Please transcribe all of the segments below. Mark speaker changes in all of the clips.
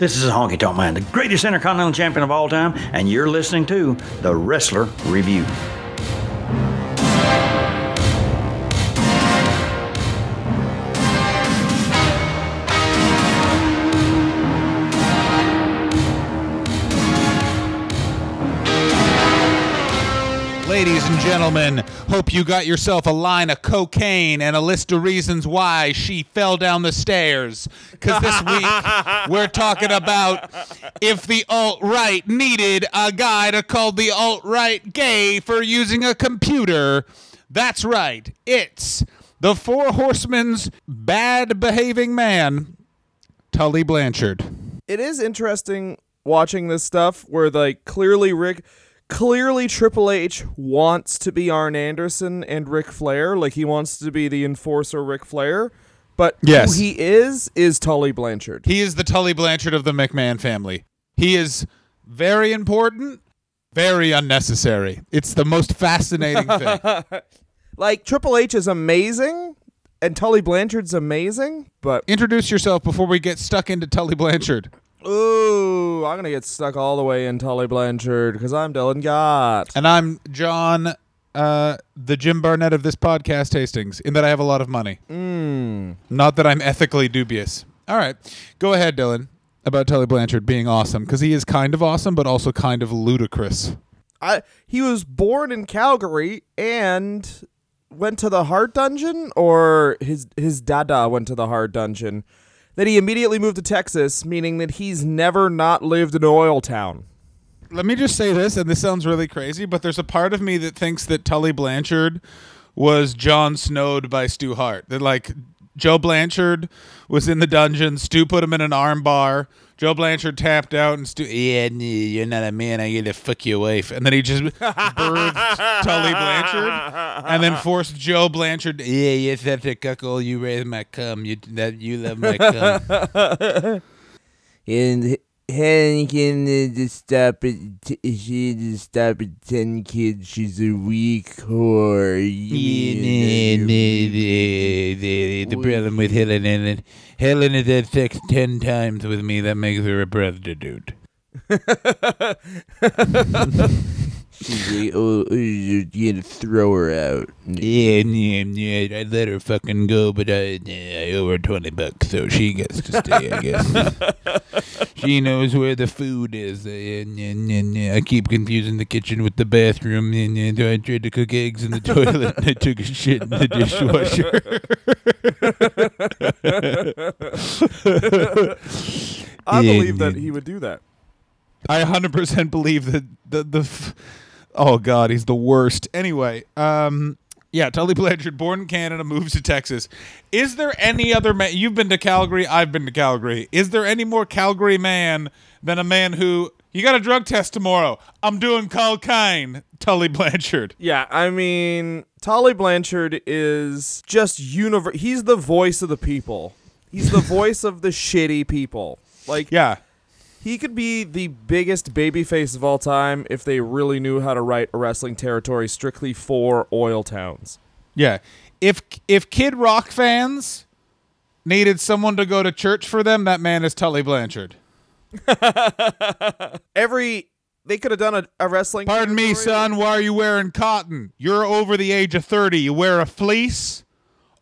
Speaker 1: This is Honky Tonk Man, the greatest intercontinental champion of all time, and you're listening to The Wrestler Review.
Speaker 2: Ladies and gentlemen, hope you got yourself a line of cocaine and a list of reasons why she fell down the stairs. Because this week we're talking about if the alt right needed a guy to call the alt right gay for using a computer. That's right, it's the Four Horsemen's bad behaving man, Tully Blanchard.
Speaker 3: it is interesting watching this stuff where like clearly Rick clearly Triple H wants to be Arn Anderson and Ric Flair, like he wants to be the enforcer Ric Flair, but
Speaker 2: Yes.
Speaker 3: who he is is Tully Blanchard.
Speaker 2: He is the Tully Blanchard of the McMahon family. He is very important, very unnecessary. It's the most fascinating thing.
Speaker 3: Like Triple H is amazing and Tully Blanchard's amazing, but
Speaker 2: Introduce yourself before we get stuck into Tully Blanchard.
Speaker 3: Ooh, I'm gonna get stuck all the way in Tully Blanchard because I'm Dylan Gott.
Speaker 2: And I'm John, uh, the Jim Barnett of this podcast, Hastings, in that I have a lot of money.
Speaker 3: Mm.
Speaker 2: Not that I'm ethically dubious. All right. Go ahead, Dylan, about Tully Blanchard being awesome, because he is kind of awesome, but also kind of ludicrous.
Speaker 3: I he was born in Calgary and went to the Hart Dungeon, or his his dada went to the Hart Dungeon. Then he immediately moved to Texas, meaning that he's never not lived in an Oil Town.
Speaker 2: Let me just say this, and this sounds really crazy, but there's a part of me that thinks that Tully Blanchard was Jon Snowed by Stu Hart. That like Joe Blanchard was in the dungeon, Stu put him in an arm bar. Joe Blanchard tapped out, and Stu, yeah, nah, you're not a man. I get to fuck your wife, and then he just birthed Tully Blanchard, and then forced Joe Blanchard. Yeah, you such a cuckold. You raise my cum. You that you love my cum.
Speaker 3: And Hannigan to stop it. She to stop it. ten kids. She's a weak whore.
Speaker 2: Yeah, the, the, problem with Helen and Helen has had sex ten times with me. That makes her a prostitute.
Speaker 3: She's like, oh, you're gonna throw her out.
Speaker 2: Yeah, yeah, yeah. I let her fucking go, but I, I owe her twenty bucks, so she gets to stay. I guess she knows where the food is. And, and, and, uh, I keep confusing the kitchen with the bathroom. And, and I tried to cook eggs in the toilet, and I took a shit in the dishwasher.
Speaker 3: I
Speaker 2: Yeah,
Speaker 3: believe that
Speaker 2: yeah.
Speaker 3: he would do that.
Speaker 2: I 100% believe that the the f- oh god, he's the worst. Anyway, um yeah, Tully Blanchard, born in Canada, moves to Texas. Is there any other man? You've been to Calgary. I've been to Calgary. Is there any more Calgary man than a man who you got a drug test tomorrow? I'm doing cocaine. Tully Blanchard.
Speaker 3: Yeah, I mean, Tully Blanchard is just univer- He's the voice of the people. He's the voice of the shitty people. Like,
Speaker 2: Yeah,
Speaker 3: he could be the biggest babyface of all time if they really knew how to write a wrestling territory strictly for oil towns.
Speaker 2: yeah. If if Kid Rock fans needed someone to go to church for them, that man is Tully Blanchard.
Speaker 3: Every they could have done a, a wrestling.
Speaker 2: Pardon me, son. Why are you wearing cotton? You're over the age of 30. You wear a fleece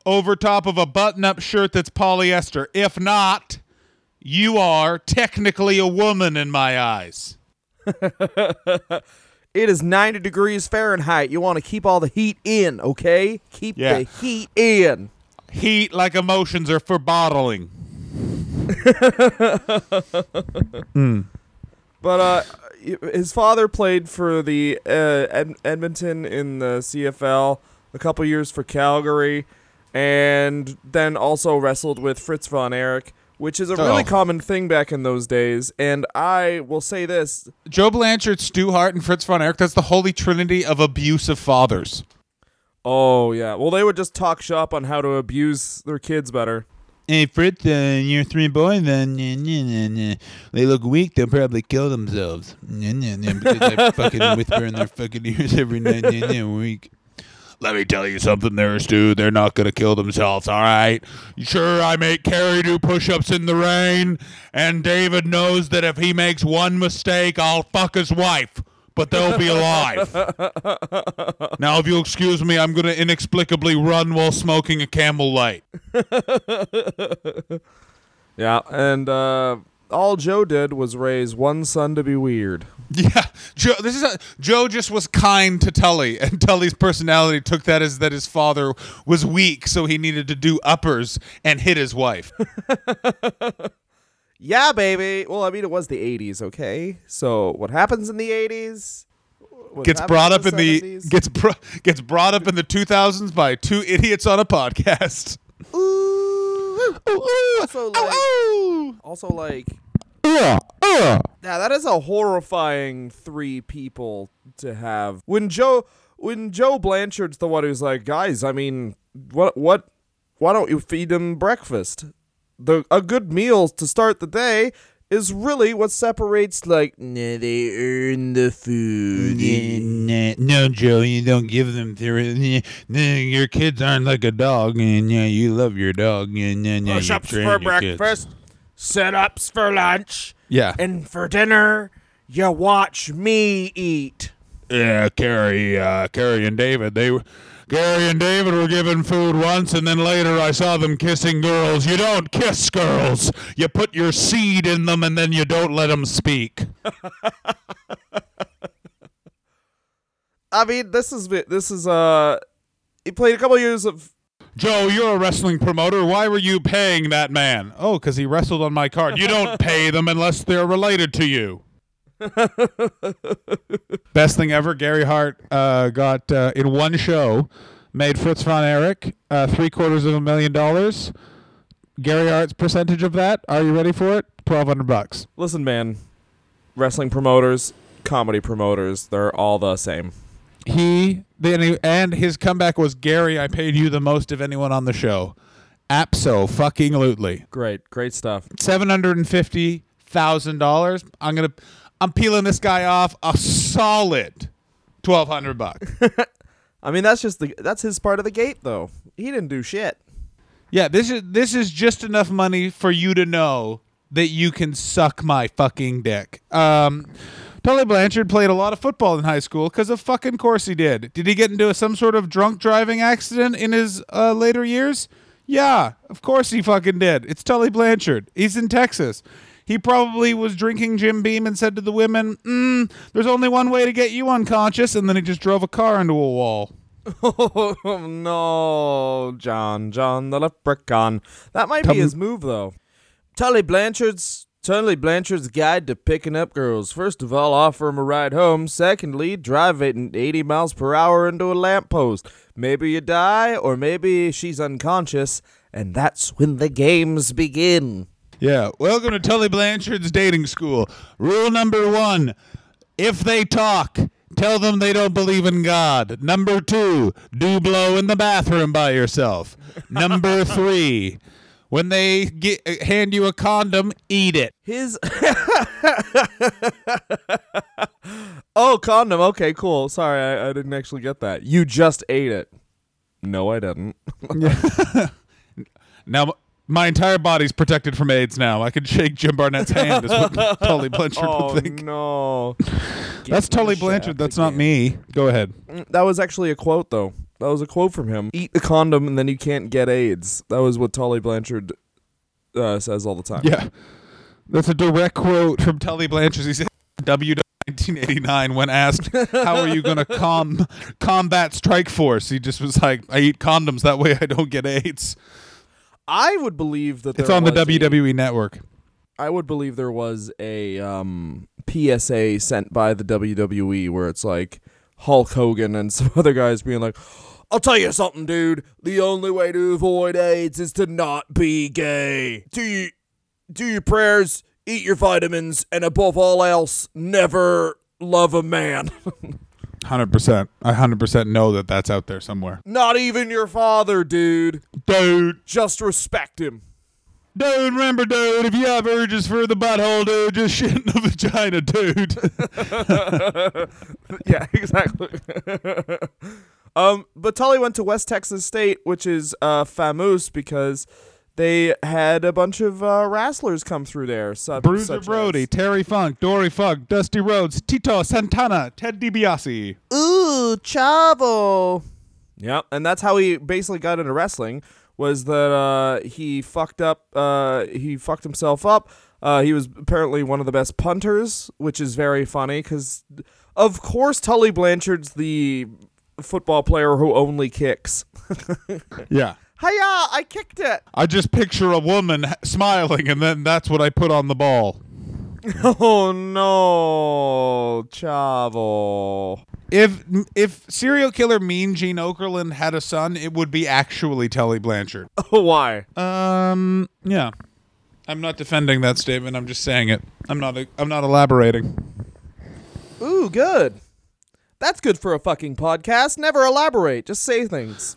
Speaker 2: over top of a button up shirt that's polyester. If not, you are technically a woman in my eyes.
Speaker 3: It is 90 degrees Fahrenheit. You want to keep all the heat in, okay? Keep
Speaker 2: Yeah.
Speaker 3: the heat in.
Speaker 2: Heat like emotions are for bottling.
Speaker 3: But uh, his father played for the uh, Ed- Edmonton in the CFL, a couple years for Calgary, and then also wrestled with Fritz von Erich, which is a really
Speaker 2: Oh.
Speaker 3: common thing back in those days. And I will say this:
Speaker 2: Joe Blanchard, Stu Hart, and Fritz von Erich, that's the holy trinity of abusive fathers.
Speaker 3: oh yeah, well they would just talk shop on how to abuse their kids better.
Speaker 2: Hey, Fritz, uh, your three boys, uh, nah, nah, nah, nah. they look weak. They'll probably kill themselves. Nah, nah, nah, because I fucking whisper in their fucking ears every night. Nah, nah, weak. Let me tell you something there, Stu. They're not going to kill themselves, all right? Sure, I make Kerry do push ups in the rain, and David knows that if he makes one mistake, I'll fuck his wife. But they'll be alive. now, if you'll excuse me, I'm going to inexplicably run while smoking a camel light.
Speaker 3: Yeah, and uh, all Joe did was raise one son to be weird.
Speaker 2: Yeah, Joe. This is a, Joe. Just was kind to Tully, and Tully's personality took that as that his father was weak, so he needed to do uppers and hit his wife.
Speaker 3: Yeah, baby. Well, I mean, it was the '80s, okay. So what happens in the '80s
Speaker 2: gets brought up in the
Speaker 3: 70s?
Speaker 2: gets bro- gets brought up in the 2000s by two idiots on a podcast.
Speaker 3: Also, like, also like, Uh, uh. yeah, that is a horrifying three people to have. When Joe, when Joe Blanchard's the one who's like, guys, I mean, what, what, why don't you feed them breakfast? The a good meal to start the day is really what separates like nah, they earn the food.
Speaker 2: no, Joe, you don't give them their. Your kids aren't like a dog, and yeah, you love your dog, and yeah, you
Speaker 3: Push-ups
Speaker 2: train
Speaker 3: for
Speaker 2: your kids.
Speaker 3: Breakfast, sit-ups for lunch,
Speaker 2: Yeah,
Speaker 3: and for dinner, you watch me eat.
Speaker 2: Yeah, Kerry, uh, Kerry and David. They, were- Kerry and David were given food once, and then later I saw them kissing girls. You don't kiss girls. You put your seed in them, and then you don't let them speak.
Speaker 3: I mean, this is this is uh, he played a couple years of.
Speaker 2: Joe, you're a wrestling promoter. Why were you paying that man? Oh, because he wrestled on my card. You don't pay them unless they're related to you. Best thing ever. Gary Hart uh, got uh, in one show, made Fritz von Erich uh, three quarters of a million dollars. Gary Hart's percentage of that. Are you ready for it? Twelve hundred bucks.
Speaker 3: Listen, man, wrestling promoters, comedy promoters, they're all the same.
Speaker 2: He then and his comeback was Gary. I paid you the most of anyone on the show. Apso fucking lutely.
Speaker 3: Great, great stuff.
Speaker 2: seven hundred and fifty thousand dollars. I'm gonna I'm peeling this guy off a solid twelve hundred bucks.
Speaker 3: I mean, that's just the that's his part of the gate, though. He didn't do shit.
Speaker 2: yeah, this is this is just enough money for you to know that you can suck my fucking dick. Um Tully Blanchard played a lot of football in high school because of fucking course he did. Did he get into some sort of drunk driving accident in his uh, later years? Yeah, of course he fucking did. It's Tully Blanchard. He's in Texas. He probably was drinking Jim Beam and said to the women, mm, "There's only one way to get you unconscious," and then he just drove a car into a wall.
Speaker 3: Oh no, John, John the leprechaun. That might be his move, though. Tully Blanchard's Tully Blanchard's guide to picking up girls. First of all, offer him a ride home. Secondly, drive it at 80 miles per hour into a lamppost. Maybe you die, or maybe she's unconscious, and that's when the games begin.
Speaker 2: Yeah. Welcome to Tully Blanchard's dating school. Rule number one if they talk, tell them they don't believe in God. Number two, do blow in the bathroom by yourself. Number three, when they get, hand you a condom, eat it.
Speaker 3: His. oh, condom. Okay, cool. Sorry, I, I didn't actually get that. You just ate it. No, I didn't.
Speaker 2: Now, my entire body's protected from AIDS now. I can shake Jim Barnett's hand, is what Tully Blanchard
Speaker 3: oh
Speaker 2: would think.
Speaker 3: no.
Speaker 2: That's Tully Blanchard. That's not me. Go ahead.
Speaker 3: Mm, That was actually a quote, though. That was a quote from him. Eat the condom and then you can't get AIDS. That was what Tully Blanchard uh, says all the time.
Speaker 2: Yeah. That's a direct quote from Tully Blanchard. He said, W 1989 when asked, How are you going to com- combat Strike Force? He just was like, I eat condoms. That way I don't get AIDS.
Speaker 3: I would believe that
Speaker 2: It's on the
Speaker 3: was a-
Speaker 2: WWE network.
Speaker 3: I would believe there was a um, PSA sent by the WWE where it's like Hulk Hogan and some other guys being like, I'll tell you something, dude. The only way to avoid AIDS is to not be gay. Do you do your prayers, eat your vitamins, and above all else, never love a man.
Speaker 2: 100%. I 100% know that that's out there somewhere.
Speaker 3: not even your father, dude.
Speaker 2: Dude.
Speaker 3: Just respect him.
Speaker 2: Dude, remember, dude, if you have urges for the butthole, dude, just shit in the vagina, dude.
Speaker 3: yeah, exactly. Um, but Tully went to West Texas State, which is uh famous because they had a bunch of uh, wrestlers come through there. Such,
Speaker 2: Bruiser
Speaker 3: such
Speaker 2: Brody,
Speaker 3: as-
Speaker 2: Terry Funk, Dory Funk, Dusty Rhodes, Tito Santana, Ted DiBiase.
Speaker 3: Ooh, Chavo. Yep, and that's how he basically got into wrestling. Was that uh, he fucked up? Uh, he fucked himself up. Uh, he was apparently one of the best punters, which is very funny because, of course, Tully Blanchard's the football player who only kicks.
Speaker 2: Yeah.
Speaker 3: Hiya! I kicked it.
Speaker 2: I just picture a woman smiling, and then that's what I put on the ball.
Speaker 3: Oh no, Chavo.
Speaker 2: If if serial killer Mean Gene Okerlund had a son, it would be actually Telly Blanchard.
Speaker 3: Why?
Speaker 2: Um, yeah. I'm not defending that statement. I'm just saying it. I'm not. I'm not elaborating.
Speaker 3: Ooh, good. That's good for a fucking podcast. Never elaborate. Just say things.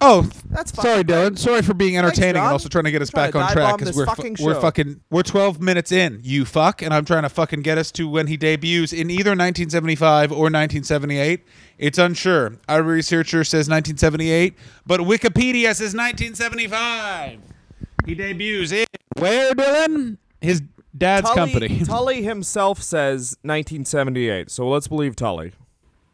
Speaker 2: Oh,
Speaker 3: That's fine.
Speaker 2: sorry, Dylan. Sorry for being entertaining and also trying to get us back
Speaker 3: to
Speaker 2: on
Speaker 3: dive
Speaker 2: track
Speaker 3: Because this
Speaker 2: we're
Speaker 3: fucking
Speaker 2: we're
Speaker 3: show.
Speaker 2: fucking we're 12 minutes in. You fuck, and I'm trying to fucking get us to when he debuts in either 1975 or 1978. It's unsure. Our researcher says 1978, but Wikipedia says 1975. He debuts in where, Dylan? His dad's
Speaker 3: Tully,
Speaker 2: company.
Speaker 3: Tully himself says 1978, so let's believe Tully.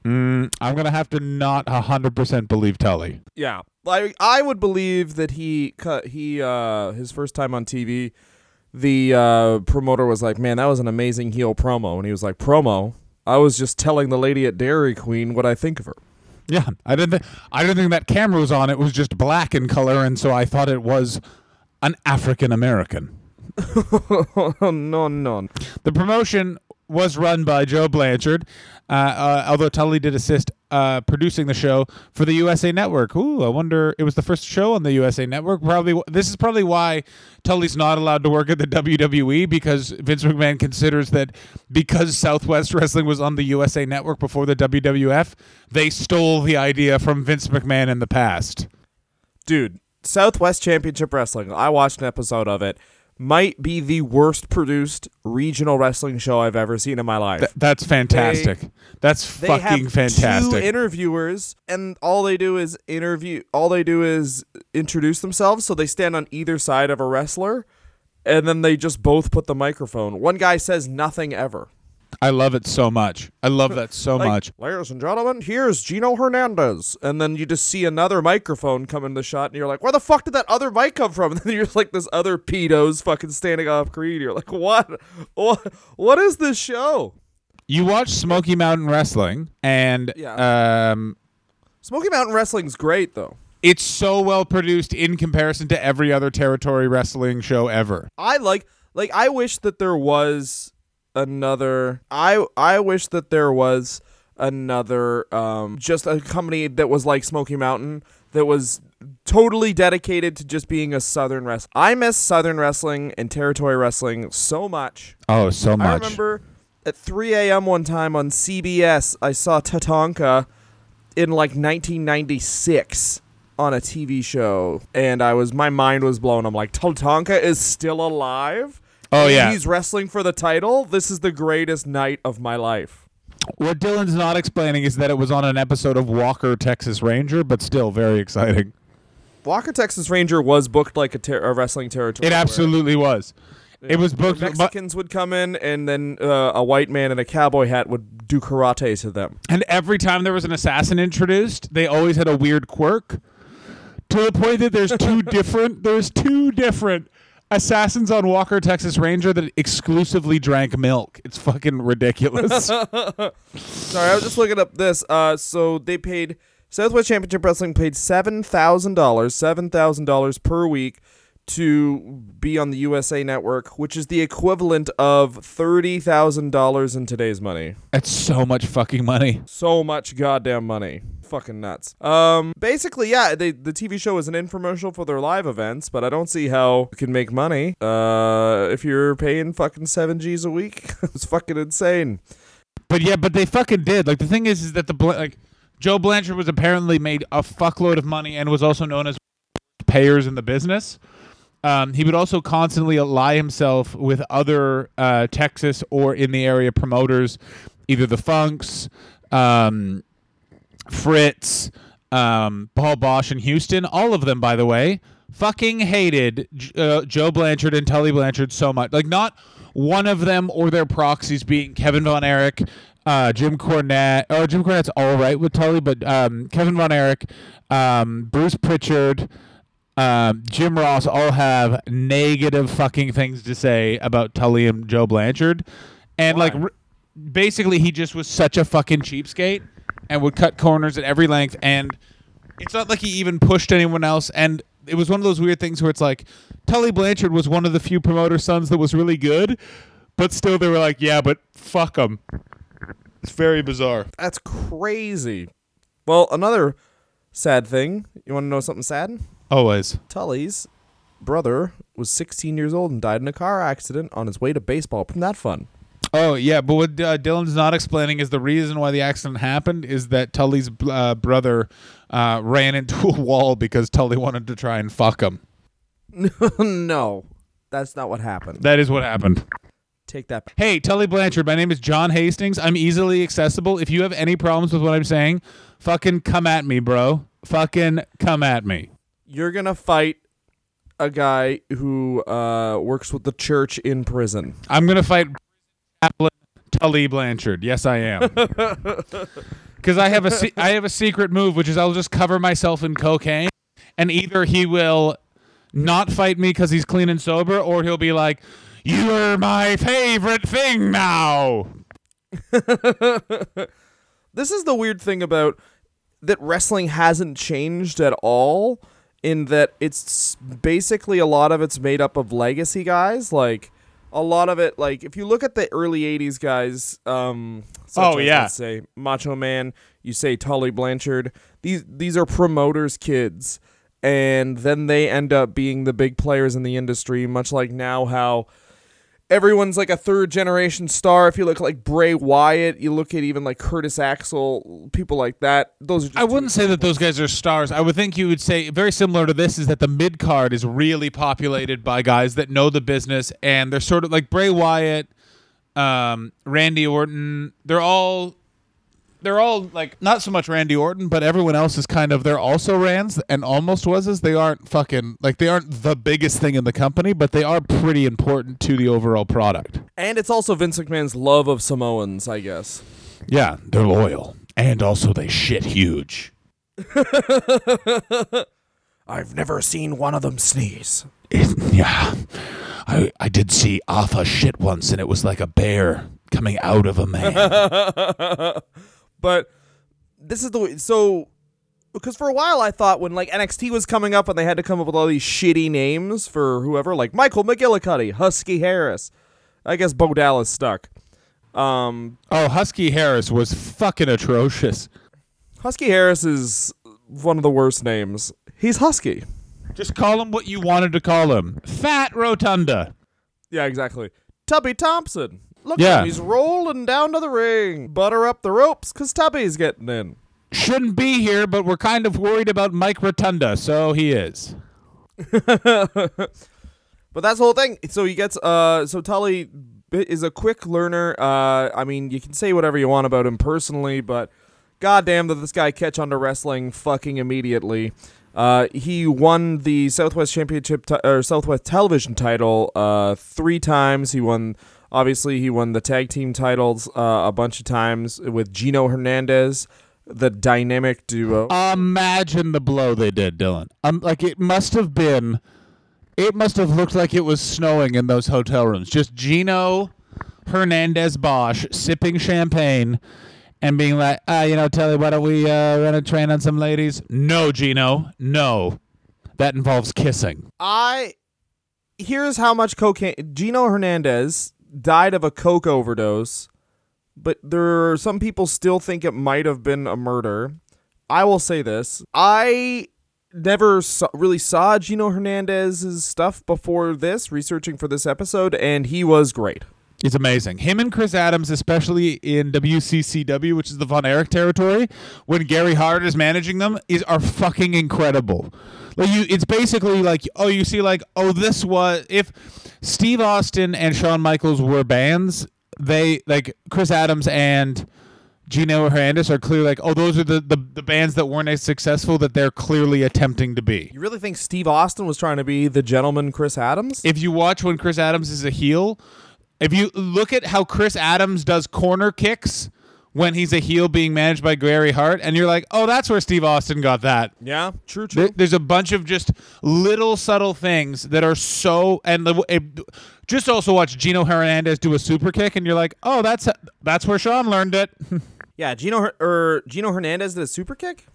Speaker 2: I'm gonna have to not 100% believe Tully.
Speaker 3: Yeah, like I would believe that he cut he uh his first time on TV, the uh, promoter was like, "Man, that was an amazing heel promo," and he was like, "Promo." I was just telling the lady at Dairy Queen what I think of her.
Speaker 2: Yeah, I didn't. Th- I didn't think that camera was on. It was just black in color, and so I thought it was an African American.
Speaker 3: oh no no.
Speaker 2: The promotion was run by Joe Blanchard, although Tully did assist uh, producing the show for the USA Network. Ooh, I wonder. It was the first show on the USA Network. Probably this is probably why Tully's not allowed to work at the WWE because Vince McMahon considers that because Southwest Wrestling was on the USA Network before the WWF, they stole the idea from Vince McMahon in the past.
Speaker 3: Dude, Southwest Championship Wrestling. I watched an episode of it. Might be the worst produced regional wrestling show I've ever seen in my life.
Speaker 2: Th- that's fantastic. that's
Speaker 3: they
Speaker 2: fucking
Speaker 3: have
Speaker 2: fantastic.
Speaker 3: two interviewers and all they do is interview all they do is introduce themselves so they stand on either side of a wrestler and then they just both put the microphone one guy says nothing ever
Speaker 2: I love it so much. I love that so
Speaker 3: Like,
Speaker 2: much.
Speaker 3: ladies and gentlemen here's gino hernandez and then you just see another microphone come in the shot and you're like where the fuck did that other mic come from and then you're like this other pedos fucking standing off screen you're like what what what is this show
Speaker 2: You watch Smoky Mountain Wrestling, and
Speaker 3: Yeah.
Speaker 2: um,
Speaker 3: smoky mountain wrestling's great though
Speaker 2: it's so well produced in comparison to every other territory wrestling show ever.
Speaker 3: I like like I wish that there was another I I wish that there was another um just a company that was like Smoky Mountain that was totally dedicated to just being a southern wrestling. I miss southern wrestling and territory wrestling so much.
Speaker 2: Oh, so much.
Speaker 3: I remember at 3 a.m. one time on CBS, I saw Tatanka in like 1996 on a TV show, and I was my mind was blown. I'm like, Tatanka is still alive.
Speaker 2: Oh, yeah.
Speaker 3: he's wrestling for the title. This is the greatest night of my life.
Speaker 2: What Dylan's not explaining is that it was on an episode of Walker, Texas Ranger, but still very exciting.
Speaker 3: Walker Texas Ranger was booked like a, ter- a wrestling territory.
Speaker 2: It absolutely was. It was
Speaker 3: where
Speaker 2: booked. but-
Speaker 3: Mexicans would come in, and then uh, a white man in a cowboy hat would do karate to them.
Speaker 2: And every time there was an assassin introduced, they always had a weird quirk. To the point that there's two different there's two different assassins on Walker Texas Ranger that exclusively drank milk. It's fucking ridiculous.
Speaker 3: Sorry, I was just looking up this. Uh, so they paid Southwest Championship Wrestling paid seven thousand dollars, seven thousand dollars per week to be on the USA Network, which is the equivalent of thirty thousand dollars in today's money.
Speaker 2: That's so much fucking money.
Speaker 3: So much goddamn money. Fucking nuts. Um, basically, yeah, they, the TV show is an infomercial for their live events, but I don't see how you can make money. Uh, if you're paying fucking seven G's a week, it's fucking insane.
Speaker 2: But yeah, but they fucking did. Like the thing is, is that the like Joe Blanchard was apparently made a fuckload of money and was also known as payers in the business. Um, he would also constantly ally himself with other uh, Texas or in the area promoters, either the Funks, um, Fritz, um, Paul Boesch, and Houston, all of them, by the way, fucking hated uh, Joe Blanchard and Tully Blanchard so much. Like, not one of them or their proxies being Kevin Von Erich, uh, Jim Cornette. Oh, Jim Cornette's all right with Tully, but um, Kevin Von Erich, um, Bruce Pritchard, um, Jim Ross all have negative fucking things to say about Tully and Joe Blanchard. And, like, r- basically, he just was such a fucking cheapskate and would cut corners at every length. And it's not like he even pushed anyone else. And it was one of those weird things where it's like Tully Blanchard was one of the few promoter sons that was really good, but still they were like, yeah, but fuck him. It's very bizarre.
Speaker 3: That's crazy. Well, another sad thing. You want to know something sad?
Speaker 2: Always.
Speaker 3: Tully's brother was 16 years old and died in a car accident on his way to baseball. Isn't that fun?
Speaker 2: Oh yeah, but what uh, Dylan's not explaining is the reason why the accident happened is that Tully's uh, brother uh, ran into a wall because Tully wanted to try and fuck him.
Speaker 3: no, that's not what happened.
Speaker 2: That is what happened.
Speaker 3: Take that. back.
Speaker 2: Hey, Tully Blanchard, my name is John Hastings. I'm easily accessible. If you have any problems with what I'm saying, fucking come at me, bro. Fucking come at me.
Speaker 3: You're gonna fight a guy who uh, works with the church in prison.
Speaker 2: I'm gonna fight Chaplain Tully Blanchard. Yes, I am. Because I have a se- I have a secret move, which is I'll just cover myself in cocaine, and either he will not fight me because he's clean and sober, or he'll be like, "You're my favorite thing now."
Speaker 3: this is the weird thing about that wrestling hasn't changed at all in that it's basically a lot of it's made up of legacy guys like a lot of it like if you look at the early 80s guys um
Speaker 2: Oh,
Speaker 3: as,
Speaker 2: yeah.
Speaker 3: say macho man you say tully blanchard these these are promoters kids and then they end up being the big players in the industry much like now how everyone's like a third generation star. If you look like Bray Wyatt, you look at even like Curtis Axel, people like that. Those
Speaker 2: I wouldn't say that those guys are stars. I would think you would say very similar to this is that the mid card is really populated by guys that know the business and they're sort of like Bray Wyatt, um, Randy Orton. They're all they're all like not so much Randy Orton, but everyone else is kind of they're also Rands and almost was as they aren't fucking like they aren't the biggest thing in the company, but they are pretty important to the overall product.
Speaker 3: and it's also Vince McMahon's love of Samoans, I guess.
Speaker 2: Yeah, they're loyal. And also they shit huge.
Speaker 3: I've never seen one of them sneeze.
Speaker 2: It, yeah, I I did see Arthur shit once, and it was like a bear coming out of a man.
Speaker 3: But this is the way. So, because for a while I thought when like NXT was coming up and they had to come up with all these shitty names for whoever, like Michael McGillicutty, Husky Harris. I guess Bo Dallas stuck. Um,
Speaker 2: oh, Husky Harris was fucking atrocious.
Speaker 3: Husky Harris is one of the worst names. He's Husky.
Speaker 2: Just call him what you wanted to call him. Fat Rotunda.
Speaker 3: Yeah, exactly. Tubby Thompson. Look
Speaker 2: Yeah.
Speaker 3: at him. He's rolling down to the ring. Butter up the ropes because Tubby's getting in.
Speaker 2: Shouldn't be here, but we're kind of worried about Mike Rotunda, so he is.
Speaker 3: But that's the whole thing. So he gets uh so Tully is a quick learner. Uh I mean, you can say whatever you want about him personally, but goddamn that this guy catch on to wrestling fucking immediately. Uh he won the Southwest Championship ti- or Southwest Television title uh 3 times. He won obviously he won the tag team titles uh, a bunch of times with Gino Hernandez, the dynamic duo.
Speaker 2: Imagine the blow they did, Dylan. Um, like it must have been, it must have looked like it was snowing in those hotel rooms. Just Gino Hernandez Bosch sipping champagne and being like, ah, you know, Telly, why don't we uh, run a train on some ladies? No, Gino, no. That involves kissing.
Speaker 3: I here's how much cocaine Gino Hernandez died of a coke overdose, but there are some people still think it might have been a murder. I will say this: I never saw, really saw Gino Hernandez's stuff before this, researching for this episode, and he was great.
Speaker 2: It's amazing. Him and Chris Adams, especially in WCCW, which is the Von Erich territory, when Gary Hart is managing them, is are fucking incredible. Like you, it's basically like oh, you see like oh, this was if Steve Austin and Shawn Michaels were bands, they like Chris Adams and Gino Hernandez are clearly like, oh, those are the, the, the bands that weren't as successful that they're clearly attempting to be.
Speaker 3: You really think Steve Austin was trying to be the gentleman Chris Adams?
Speaker 2: If you watch when Chris Adams is a heel, if you look at how Chris Adams does corner kicks when he's a heel being managed by Gary Hart, and you're like, oh, that's where Steve Austin got that.
Speaker 3: yeah, true,
Speaker 2: There-
Speaker 3: true.
Speaker 2: There's a bunch of just little subtle things that are so and the, it, just also watch Gino Hernandez do a super kick and you're like, oh, that's that's where Shawn learned it.
Speaker 3: Yeah, Gino or er, Gino Hernandez did a super kick.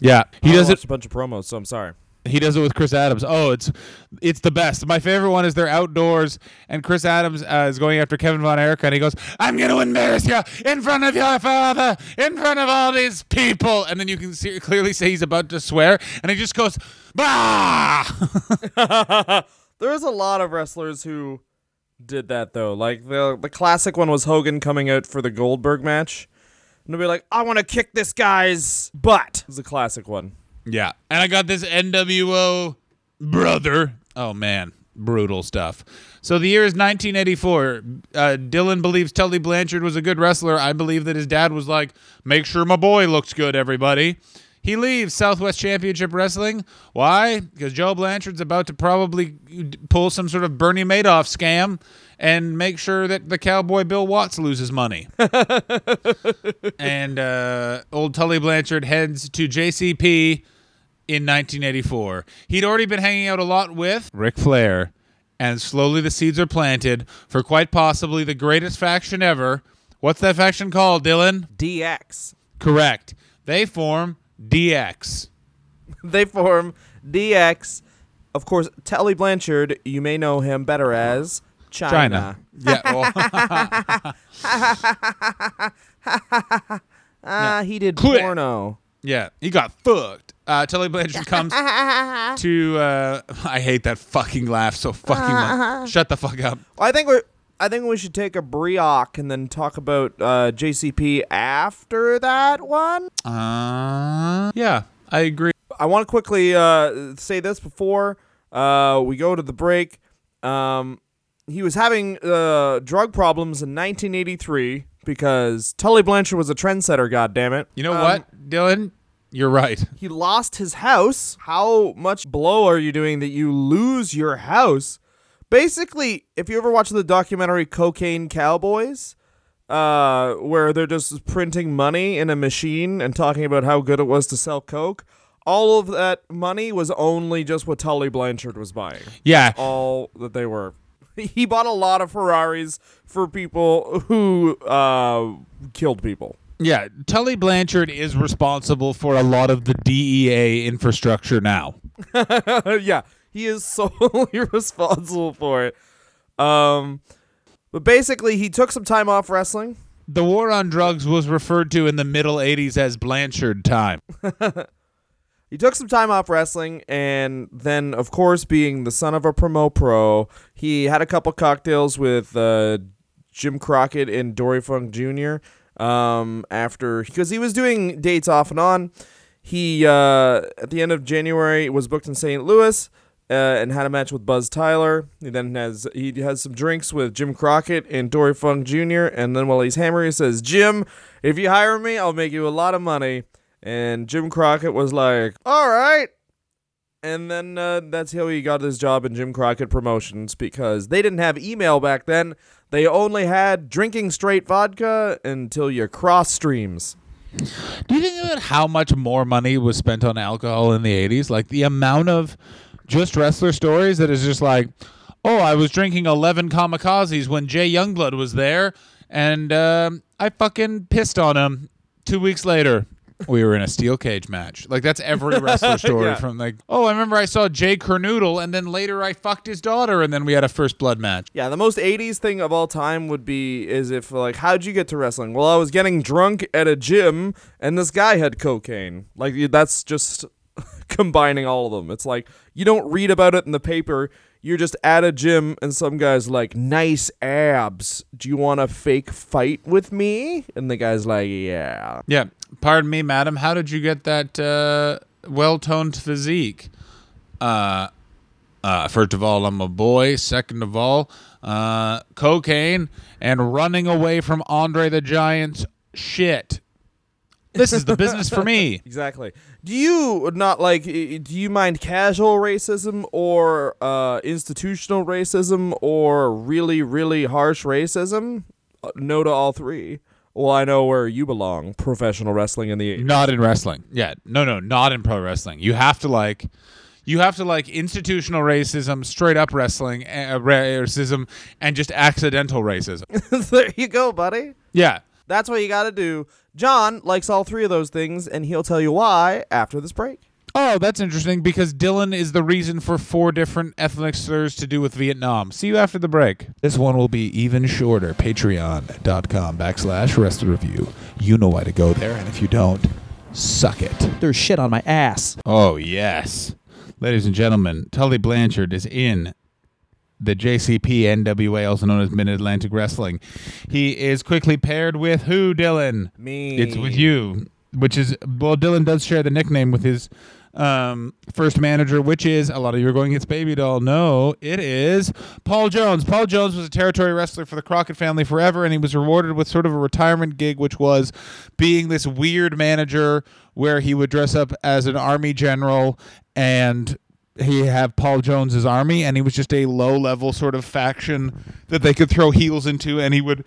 Speaker 2: yeah, he does it.
Speaker 3: a bunch of promos, so I'm sorry.
Speaker 2: He does it with Chris Adams. Oh, it's it's the best. My favorite one is they're outdoors and Chris Adams uh, is going after Kevin Von Erich and he goes, "I'm going to embarrass you in front of your father, in front of all these people." And then you can see, clearly say he's about to swear, and he just goes, "Bah!"
Speaker 3: There's a lot of wrestlers who did that though. Like the the classic one was Hogan coming out for the Goldberg match. And be like, I want to kick this guy's butt. It's a classic one.
Speaker 2: Yeah. And I got this NWO brother. Oh, man. Brutal stuff. So the year is 1984. Uh, Dylan believes Tully Blanchard was a good wrestler. I believe that his dad was like, make sure my boy looks good, everybody. He leaves Southwest Championship Wrestling. Why? Because Joe Blanchard's about to probably pull some sort of Bernie Madoff scam and make sure that the cowboy Bill Watts loses money and uh, old Tully Blanchard heads to JCP in 1984. He'd already been hanging out a lot with Ric Flair, and slowly the seeds are planted for quite possibly the greatest faction ever. What's that faction called, Dylan?
Speaker 3: DX.
Speaker 2: Correct. They form DX.
Speaker 3: They form DX. Of course, Tully Blanchard, you may know him better as China.
Speaker 2: China. Yeah. well,
Speaker 3: Ah, he did
Speaker 2: Quit.
Speaker 3: porno.
Speaker 2: yeah. He got fucked. Uh, Tully Blanchard comes to. Uh, I hate that fucking laugh so fucking much. Shut the fuck up.
Speaker 3: I think we're. I think we should take a brioc and then talk about uh, JCP after that one.
Speaker 2: Uh, yeah, I agree.
Speaker 3: I want to quickly uh, say this before uh, we go to the break. Um, he was having uh, drug problems in 1983 because Tully Blanchard was a trendsetter. God damn it!
Speaker 2: You know
Speaker 3: Um,
Speaker 2: what, Dylan? You're right.
Speaker 3: He lost his house. How much blow are you doing that you lose your house? Basically, if you ever watch the documentary Cocaine Cowboys, uh, where they're just printing money in a machine and talking about how good it was to sell coke, all of that money was only just what Tully Blanchard was buying.
Speaker 2: Yeah.
Speaker 3: All that they were. He bought a lot of Ferraris for people who uh, killed people.
Speaker 2: Yeah, Tully Blanchard is responsible for a lot of the DEA infrastructure now.
Speaker 3: yeah, he is solely responsible for it. Um, but basically, he took some time off wrestling.
Speaker 2: The war on drugs was referred to in the middle 80s as Blanchard time.
Speaker 3: He took some time off wrestling, and then, of course, being the son of a promo pro, he had a couple cocktails with uh, Jim Crockett and Dory Funk Jr. Um, after because he was doing dates off and on. He uh, at the end of January was booked in St. Louis. Uh, and had a match with Buzz Tyler. He then has he has some drinks with Jim Crockett and Dory Funk Jr. And then while he's hammering, he says, "Jim, if you hire me, I'll make you a lot of money." And Jim Crockett was like, "All right." And then uh, that's how he got his job in Jim Crockett Promotions because they didn't have email back then. They only had drinking straight vodka until you cross streams.
Speaker 2: Do you think about how much more money was spent on alcohol in the 80s? Like the amount of just wrestler stories that is just like, oh, I was drinking 11 kamikazes when Jay Youngblood was there, and um, I fucking pissed on him two weeks later. We were in a steel cage match. Like that's every wrestler story
Speaker 3: Yeah.
Speaker 2: from like, oh, I remember I saw Jay Kernodle, and then later I fucked his daughter, and then we had a first blood match.
Speaker 3: Yeah, the most 80s thing of all time would be is if like how'd you get to wrestling? Well, I was getting drunk at a gym and this guy had cocaine. Like that's just combining all of them. It's like you don't read about it in the paper. You're just at a gym and some guy's like, "Nice abs. Do you want a fake fight with me?" And the guy's like, "Yeah."
Speaker 2: Yeah. Pardon me, madam. How did you get that uh, well-toned physique? Uh, uh, first of all, I'm a boy. Second of all, uh, cocaine and running away from Andre the Giant's shit. This is the business for me.
Speaker 3: Exactly. Do you not like? Do you mind casual racism or uh, institutional racism or really, really harsh racism? Uh, no to all three. Well, I know where you belong. Professional wrestling in the 80s.
Speaker 2: Not in wrestling. Yeah. No, no, not in pro wrestling. You have to like you have to like institutional racism, straight up wrestling, uh, racism, and just accidental racism.
Speaker 3: there you go, buddy.
Speaker 2: Yeah.
Speaker 3: That's what you got to do. John likes all three of those things, and he'll tell you why after this break.
Speaker 2: Oh, that's interesting because Dylan is the reason for four different ethnic slurs to do with Vietnam. See you after the break. This one will be even shorter. Patreon.com backslash wrestler review. You know why to go there, and if you don't, suck it.
Speaker 4: There's shit on my ass.
Speaker 2: Oh, yes. Ladies and gentlemen, Tully Blanchard is in the JCP NWA, also known as Mid Atlantic Wrestling. He is quickly paired with who, Dylan?
Speaker 3: Me.
Speaker 2: It's with you, which is, well, Dylan does share the nickname with his um, first manager, which is, a lot of you are going, it's Baby Doll. No, it is Paul Jones. Paul Jones was a territory wrestler for the Crockett family forever, and he was rewarded with sort of a retirement gig, which was being this weird manager where he would dress up as an army general and he have Paul Jones's army, and he was just a low level sort of faction that they could throw heels into, and he would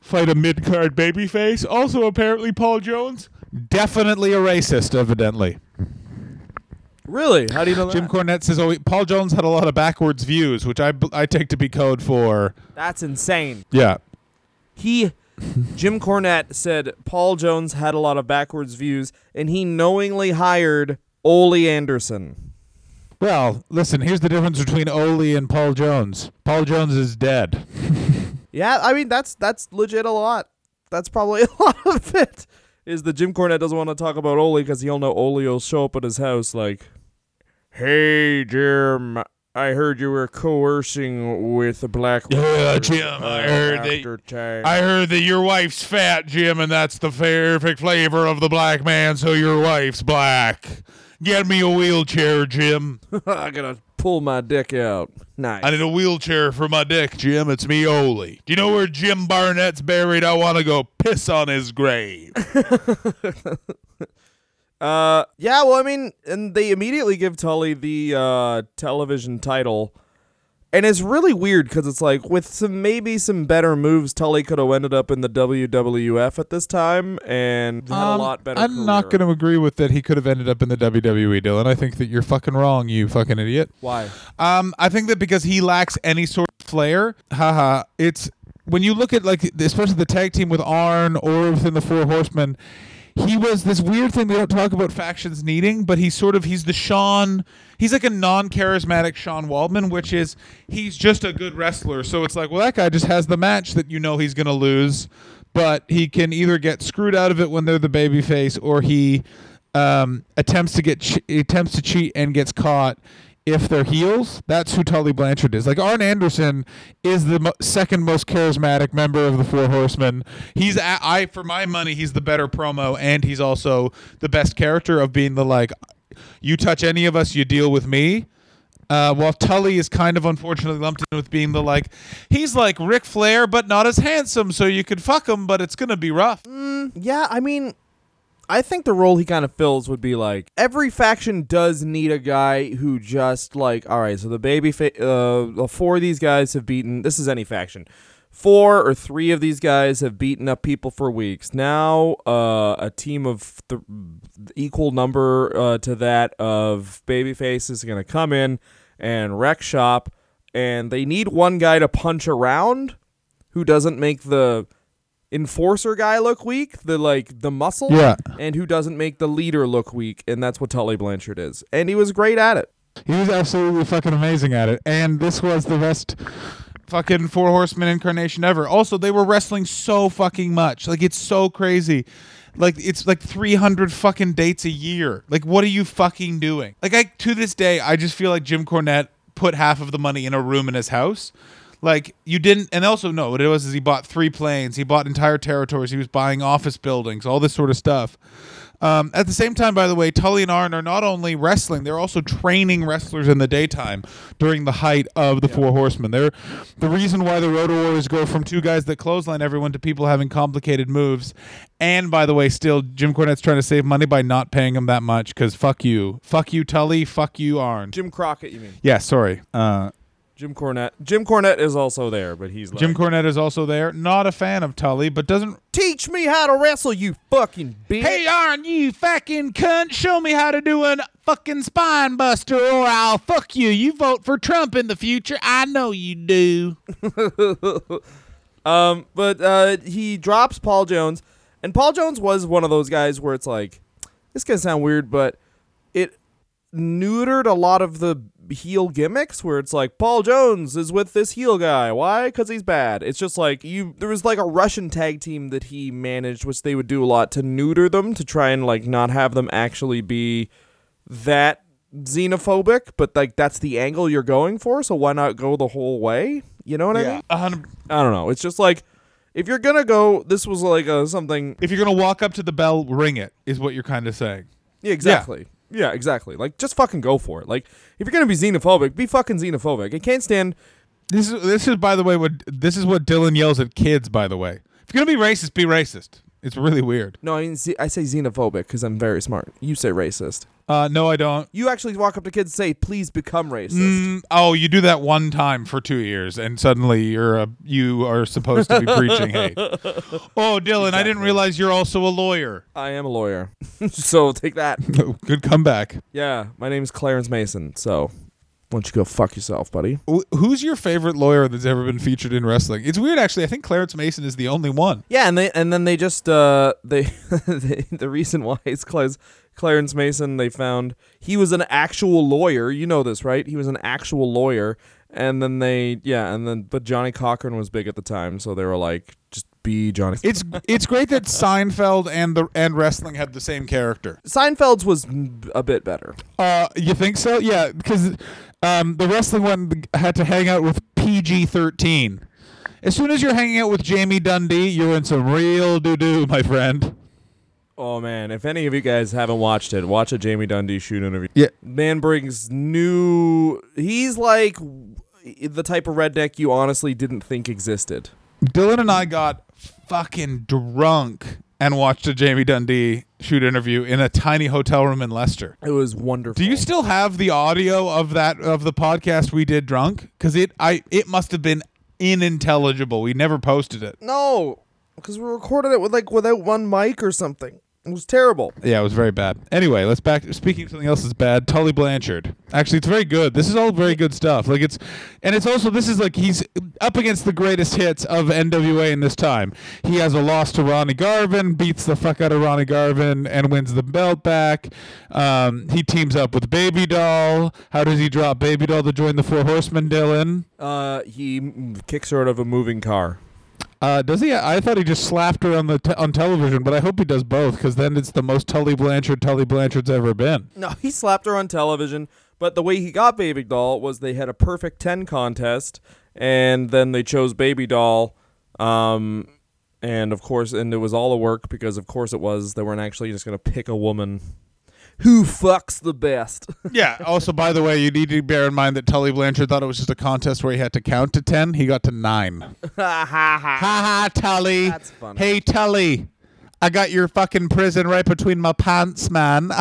Speaker 2: fight a mid card babyface. Also, apparently, Paul Jones definitely a racist, evidently.
Speaker 3: Really? How do you know that?
Speaker 2: Jim Cornette says, "Oh, Paul Jones had a lot of backwards views, which I I take to be code for
Speaker 3: That's insane.
Speaker 2: yeah."
Speaker 3: He, Jim Cornette said Paul Jones had a lot of backwards views, and he knowingly hired Ole Anderson.
Speaker 2: Well, listen. Here's the difference between Ole and Paul Jones. Paul Jones is dead.
Speaker 3: Yeah, I mean that's that's legit a lot. That's probably a lot of it. Is that Jim Cornette doesn't want to talk about Ole because he'll know Ole will show up at his house like, "Hey Jim, I heard you were coercing with a black."
Speaker 2: Yeah, Jim, I
Speaker 3: uh,
Speaker 2: heard that-
Speaker 3: after time."
Speaker 2: I heard that your wife's fat, Jim, and that's the perfect flavor of the black man, so your wife's black. Get me a wheelchair, Jim.
Speaker 3: I'm gonna pull my dick out. Nice.
Speaker 2: I need a wheelchair for my dick, Jim. It's me, Ole. Do you know where Jim Barnett's buried? I want to go piss on his grave.
Speaker 3: Uh, yeah. Well, I mean, and they immediately give Tully the uh television title, and it's really weird because it's like with some maybe some better moves, Tully could have ended up in the WWF at this time and had a lot better.
Speaker 2: Um, I'm not going to agree with that. He could have ended up in the WWE, Dylan. I think that you're fucking wrong, you fucking idiot.
Speaker 3: Why?
Speaker 2: Um, I think that because he lacks any sort of flair, haha, it's when you look at like especially the tag team with Arn or within the Four Horsemen, he was this weird thing they don't talk about factions needing, but he's sort of he's the Sean he's like a non charismatic Sean Waltman, which is he's just a good wrestler. So it's like, well that guy just has the match that you know he's gonna lose, but he can either get screwed out of it when they're the babyface or he um, attempts to get che- attempts to cheat and gets caught if they're heels. That's who Tully Blanchard is. Like Arn Anderson is the mo- second most charismatic member of the Four Horsemen. He's I for my money he's the better promo and he's also the best character of being the like you touch any of us you deal with me. Uh, while Tully is kind of unfortunately lumped in with being the like, he's like Ric Flair, but not as handsome, so you could fuck him, but it's gonna be rough.
Speaker 3: Yeah, I mean, I think the role he kind of fills would be like every faction does need a guy who just like, all right, so the baby, fa- uh, four of these guys have beaten. This is any faction. Four or three of these guys have beaten up people for weeks. Now, uh, a team of th- equal number uh, to that of baby faces are going to come in and wreck shop, and they need one guy to punch around who doesn't make the enforcer guy look weak, the like the muscle,
Speaker 2: Yeah.
Speaker 3: and who doesn't make the leader look weak, and that's what Tully Blanchard is, and he was great at it.
Speaker 2: He was absolutely fucking amazing at it. And this was the best fucking Four Horsemen incarnation ever. Also, they were wrestling so fucking much. Like, it's so crazy. Like, it's like 300 fucking dates a year. Like, what are you fucking doing? Like, I, to this day, I just feel like Jim Cornette put half of the money in a room in his house. Like, you didn't, and also, no, what it was is he bought three planes, he bought entire territories, he was buying office buildings, all this sort of stuff. Um, at the same time, by the way, Tully and Arn are not only wrestling; they're also training wrestlers in the daytime during the height of the Four Horsemen. They're the reason why the Road Warriors go from two guys that clothesline everyone to people having complicated moves. And by the way, still Jim Cornette's trying to save money by not paying him that much because fuck you, fuck you, Tully, fuck you, Arn.
Speaker 3: Jim Crockett, you mean?
Speaker 2: Yeah, sorry. Uh,
Speaker 3: Jim Cornette. Jim Cornette is also there, but he's like,
Speaker 2: Jim Cornette is also there. Not a fan of Tully, but doesn't.
Speaker 3: teach me how to wrestle, you fucking bitch.
Speaker 2: Hey, Arn, you fucking cunt! Show me how to do a fucking spine buster, or I'll fuck you. You vote for Trump in the future. I know you do.
Speaker 3: Um, but uh, he drops Paul Jones, and Paul Jones was one of those guys where it's like, this gonna sound weird, but it neutered a lot of the heel gimmicks where it's like Paul Jones is with this heel guy. Why? Because he's bad. It's just like you. There was like a Russian tag team that he managed, which they would do a lot to neuter them to try and like not have them actually be that xenophobic. But like that's the angle you're going for, so why not go the whole way? You know what I mean?
Speaker 2: a.
Speaker 3: I don't know. It's just like if you're gonna go, this was like a something.
Speaker 2: If you're gonna walk up to the bell, ring it. Is what you're kind of saying.
Speaker 3: Yeah, exactly. Yeah. Exactly. Like just fucking go for it. Like if you're gonna be xenophobic, be fucking xenophobic. I can't stand.
Speaker 2: This is this is by the way what this is what Dylan yells at kids. By the way, if you're gonna be racist, be racist. It's really weird.
Speaker 3: No, I mean ze- I say xenophobic because I'm very smart. You say racist.
Speaker 2: Uh, no, I don't.
Speaker 3: You actually walk up to kids and say, "Please become racist."
Speaker 2: Mm, oh, you do that one time for two years, and suddenly you're a you are supposed to be preaching hate. Oh, Dylan, I didn't realize you're also a lawyer.
Speaker 3: I am a lawyer, so take that.
Speaker 2: Good comeback.
Speaker 3: Yeah, my name is Clarence Mason. So why don't you go fuck yourself, buddy?
Speaker 2: Who's your favorite lawyer that's ever been featured in wrestling? It's weird, actually. I think Clarence Mason is the only one.
Speaker 3: Yeah, and they and then they just uh they, they the reason why is Clarence Clarence Mason they found he was an actual lawyer. You know this, right? He was an actual lawyer, and then they yeah, and then but Johnny Cochran was big at the time, so they were like, just be Johnny.
Speaker 2: It's it's great that Seinfeld and the and wrestling had the same character.
Speaker 3: Seinfeld's was a bit better.
Speaker 2: Uh, you think so? Yeah, because um, the wrestling one had to hang out with PG thirteen. As soon as you're hanging out with Jamie Dundee, you're in some real doo doo, my friend.
Speaker 3: Oh man, if any of you guys haven't watched it, watch a Jamie Dundee shoot interview.
Speaker 2: Yeah.
Speaker 3: Man brings new. He's like the type of redneck you honestly didn't think existed.
Speaker 2: Dylan and I got fucking drunk and watched a Jamie Dundee shoot interview in a tiny hotel room in Leicester.
Speaker 3: It was wonderful.
Speaker 2: Do you still have the audio of that of the podcast we did drunk? Because it I it must have been unintelligible. We never posted it.
Speaker 3: No, because we recorded it with like without one mic or something. It was terrible.
Speaker 2: Yeah, it was very bad. Anyway, let's back. Speaking of something else that's bad, Tully Blanchard. Actually, it's very good. This is all very good stuff. Like it's, and it's also this is like he's up against the greatest hits of NWA in this time. He has a loss to Ronnie Garvin, beats the fuck out of Ronnie Garvin, and wins the belt back. Um, he teams up with Baby Doll. How does he drop Baby Doll to join the Four Horsemen? Dylan.
Speaker 3: Uh, he kicks her out of a moving car.
Speaker 2: Uh, does he? I thought he just slapped her on the on television, but I hope he does both because then it's the most Tully Blanchard Tully Blanchard's ever been.
Speaker 3: No, he slapped her on television. But the way he got Baby Doll was they had a perfect ten contest, and then they chose Baby Doll. Um, and of course, and it was all a work because of course it was. They weren't actually just gonna pick a woman. Who fucks the best?
Speaker 2: Yeah. Also, by the way, you need to bear in mind that Tully Blanchard thought it was just a contest where he had to count to ten. He got to nine.
Speaker 3: ha ha ha.
Speaker 2: Ha ha, Tully.
Speaker 3: That's funny.
Speaker 2: Hey, Tully. I got your fucking prison right between my pants, man.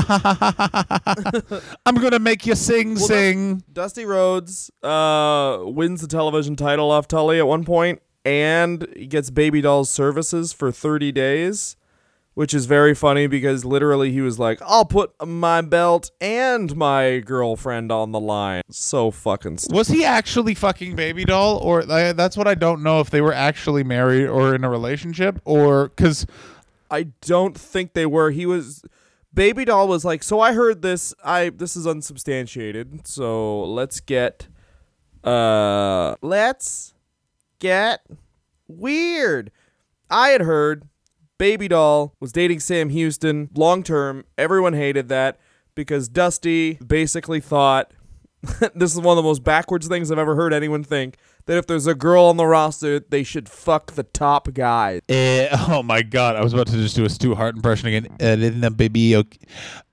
Speaker 2: I'm gonna make you sing,
Speaker 3: Well,
Speaker 2: sing.
Speaker 3: Dusty Rhodes uh, wins the television title off Tully at one point, and he gets Baby Doll's services for 30 days, which is very funny because literally he was like, "I'll put my belt and my girlfriend on the line." So fucking. St-
Speaker 2: Was he actually fucking baby doll, or that's what I don't know if they were actually married or in a relationship, or because
Speaker 3: I don't think they were. He was. Baby Doll was like, "So I heard this. I this is unsubstantiated. So let's get, uh, let's get weird." I had heard Baby Doll was dating Sam Houston long term. Everyone hated that because Dusty basically thought this is one of the most backwards things I've ever heard anyone think that if there's a girl on the roster, they should fuck the top guy.
Speaker 2: Eh, oh my god, I was about to just do a Stu Hart impression again. Uh, up, baby. Okay.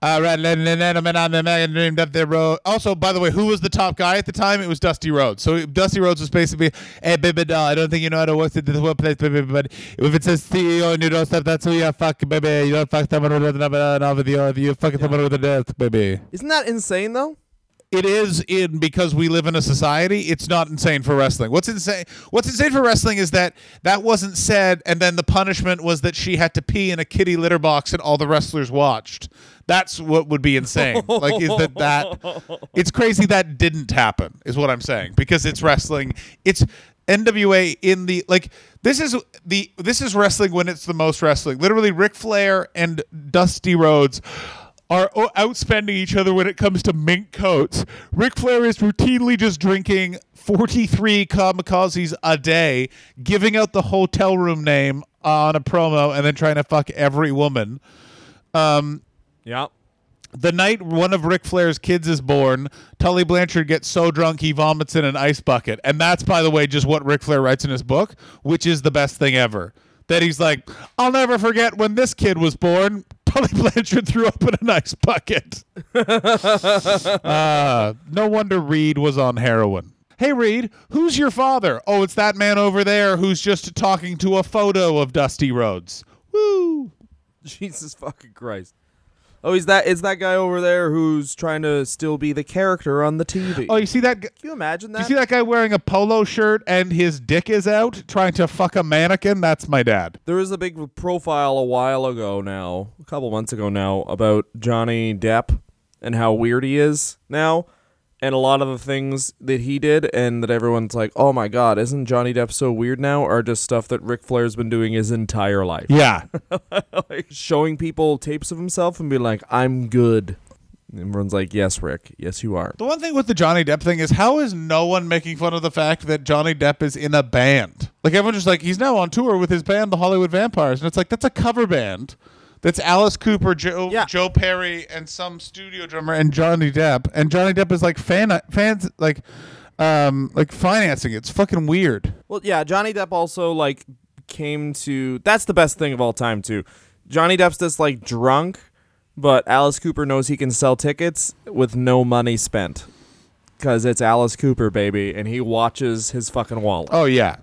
Speaker 2: All right, ladies and gentlemen, the man named up there, bro. Also, by the way, who was the top guy at the time? It was Dusty Rhodes. So Dusty Rhodes was basically, hey, baby doll, I don't think you know how to work this one place, baby, but if it says CEO on your doorstep, that's who you fuck, baby. You don't fuck someone with the. You fuck someone with a death, baby.
Speaker 3: Isn't that insane though?
Speaker 2: It is in because we live in a society it's not insane for wrestling. What's insane what's insane for wrestling is that that wasn't said and then the punishment was that she had to pee in a kitty litter box and all the wrestlers watched. That's what would be insane. Like is that that it's crazy that didn't happen is what i'm saying because it's wrestling it's nwa in the like this is the this is wrestling when it's the most wrestling. Literally Ric Flair and Dusty Rhodes are outspending each other when it comes to mink coats. Ric Flair is routinely just drinking 43 kamikazes a day, giving out the hotel room name on a promo, and then trying to fuck every woman.
Speaker 3: Um, Yeah.
Speaker 2: The night one of Ric Flair's kids is born, Tully Blanchard gets so drunk he vomits in an ice bucket. And that's, by the way, just what Ric Flair writes in his book, which is the best thing ever. That he's like, I'll never forget when this kid was born. Tully Blanchard threw up in an ice bucket. uh, no wonder Reed was on heroin. Hey, Reed, who's your father? Oh, it's that man over there who's just talking to a photo of Dusty Rhodes. Woo!
Speaker 3: Jesus fucking Christ. Oh, he's that is that guy over there who's trying to still be the character on the TV.
Speaker 2: Oh, you see that?
Speaker 3: Can you imagine that?
Speaker 2: You see that guy wearing a polo shirt and his dick is out trying to fuck a mannequin? That's my dad.
Speaker 3: There was a big profile a while ago now, a couple months ago now, about Johnny Depp and how weird he is now. And a lot of the things that he did and that everyone's like, oh my god, isn't Johnny Depp so weird now? Are just stuff that Ric Flair's been doing his entire life.
Speaker 2: Yeah.
Speaker 3: like showing people tapes of himself and be like, I'm good. And everyone's like, yes, Rick. Yes, you are.
Speaker 2: the one thing with the Johnny Depp thing is how is no one making fun of the fact that Johnny Depp is in a band? Like everyone's just like, he's now on tour with his band, the Hollywood Vampires. And it's like, that's a cover band. That's Alice Cooper, Joe,
Speaker 3: Yeah.
Speaker 2: Joe Perry, and some studio drummer, and Johnny Depp. And Johnny Depp is like fan fans like, um, like financing. it. It's fucking weird.
Speaker 3: Well, yeah, Johnny Depp also like came to. That's the best thing of all time too. Johnny Depp's just like drunk, but Alice Cooper knows he can sell tickets with no money spent, because it's Alice Cooper, baby, and he watches his fucking wallet.
Speaker 2: Oh yeah,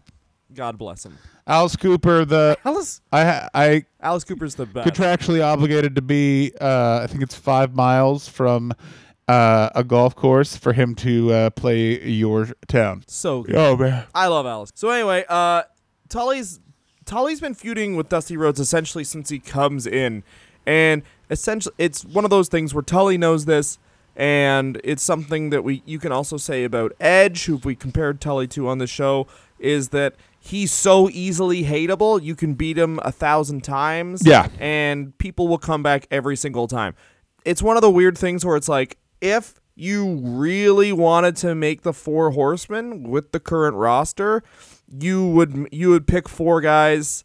Speaker 3: God bless him.
Speaker 2: Alice Cooper. The
Speaker 3: Alice,
Speaker 2: I I
Speaker 3: Alice Cooper's the best.
Speaker 2: contractually obligated to be uh, I think it's five miles from uh, a golf course for him to uh, play your town.
Speaker 3: so good.
Speaker 2: Oh man.
Speaker 3: I love Alice. So anyway, uh, Tully's Tully's been feuding with Dusty Rhodes essentially since he comes in, and essentially it's one of those things where Tully knows this, and it's something that we you can also say about Edge, who we compared Tully to on the show, is that he's so easily hateable. You can beat him a thousand times,
Speaker 2: Yeah.
Speaker 3: and people will come back every single time. It's one of the weird things where it's like if you really wanted to make the four horsemen with the current roster, you would you would pick four guys.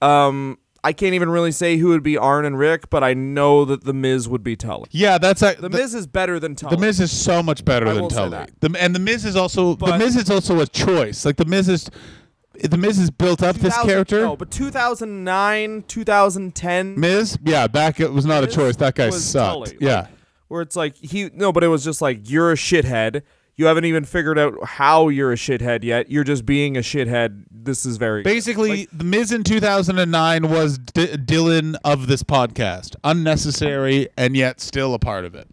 Speaker 3: Um, I can't even really say who would be Arn and Rick, but I know that the Miz would be Tully.
Speaker 2: Yeah, that's a,
Speaker 3: The, Miz is better than Tully.
Speaker 2: The Miz is so much better
Speaker 3: I
Speaker 2: than Tully.
Speaker 3: that.
Speaker 2: The, and the Miz is also the
Speaker 3: But-
Speaker 2: Miz is also a choice. Like the Miz is the Miz has built up this character.
Speaker 3: No, but 2009, 2010,
Speaker 2: Miz, yeah, back it was not
Speaker 3: Miz
Speaker 2: a choice. That guy sucked.
Speaker 3: Tully.
Speaker 2: Yeah.
Speaker 3: Like, where it's like he no, but it was just like you're a shithead. You haven't even figured out how you're a shithead yet. You're just being a shithead. This is very
Speaker 2: Basically, the Miz in 2009 was D- Dylan of this podcast. Unnecessary and yet still a part of it.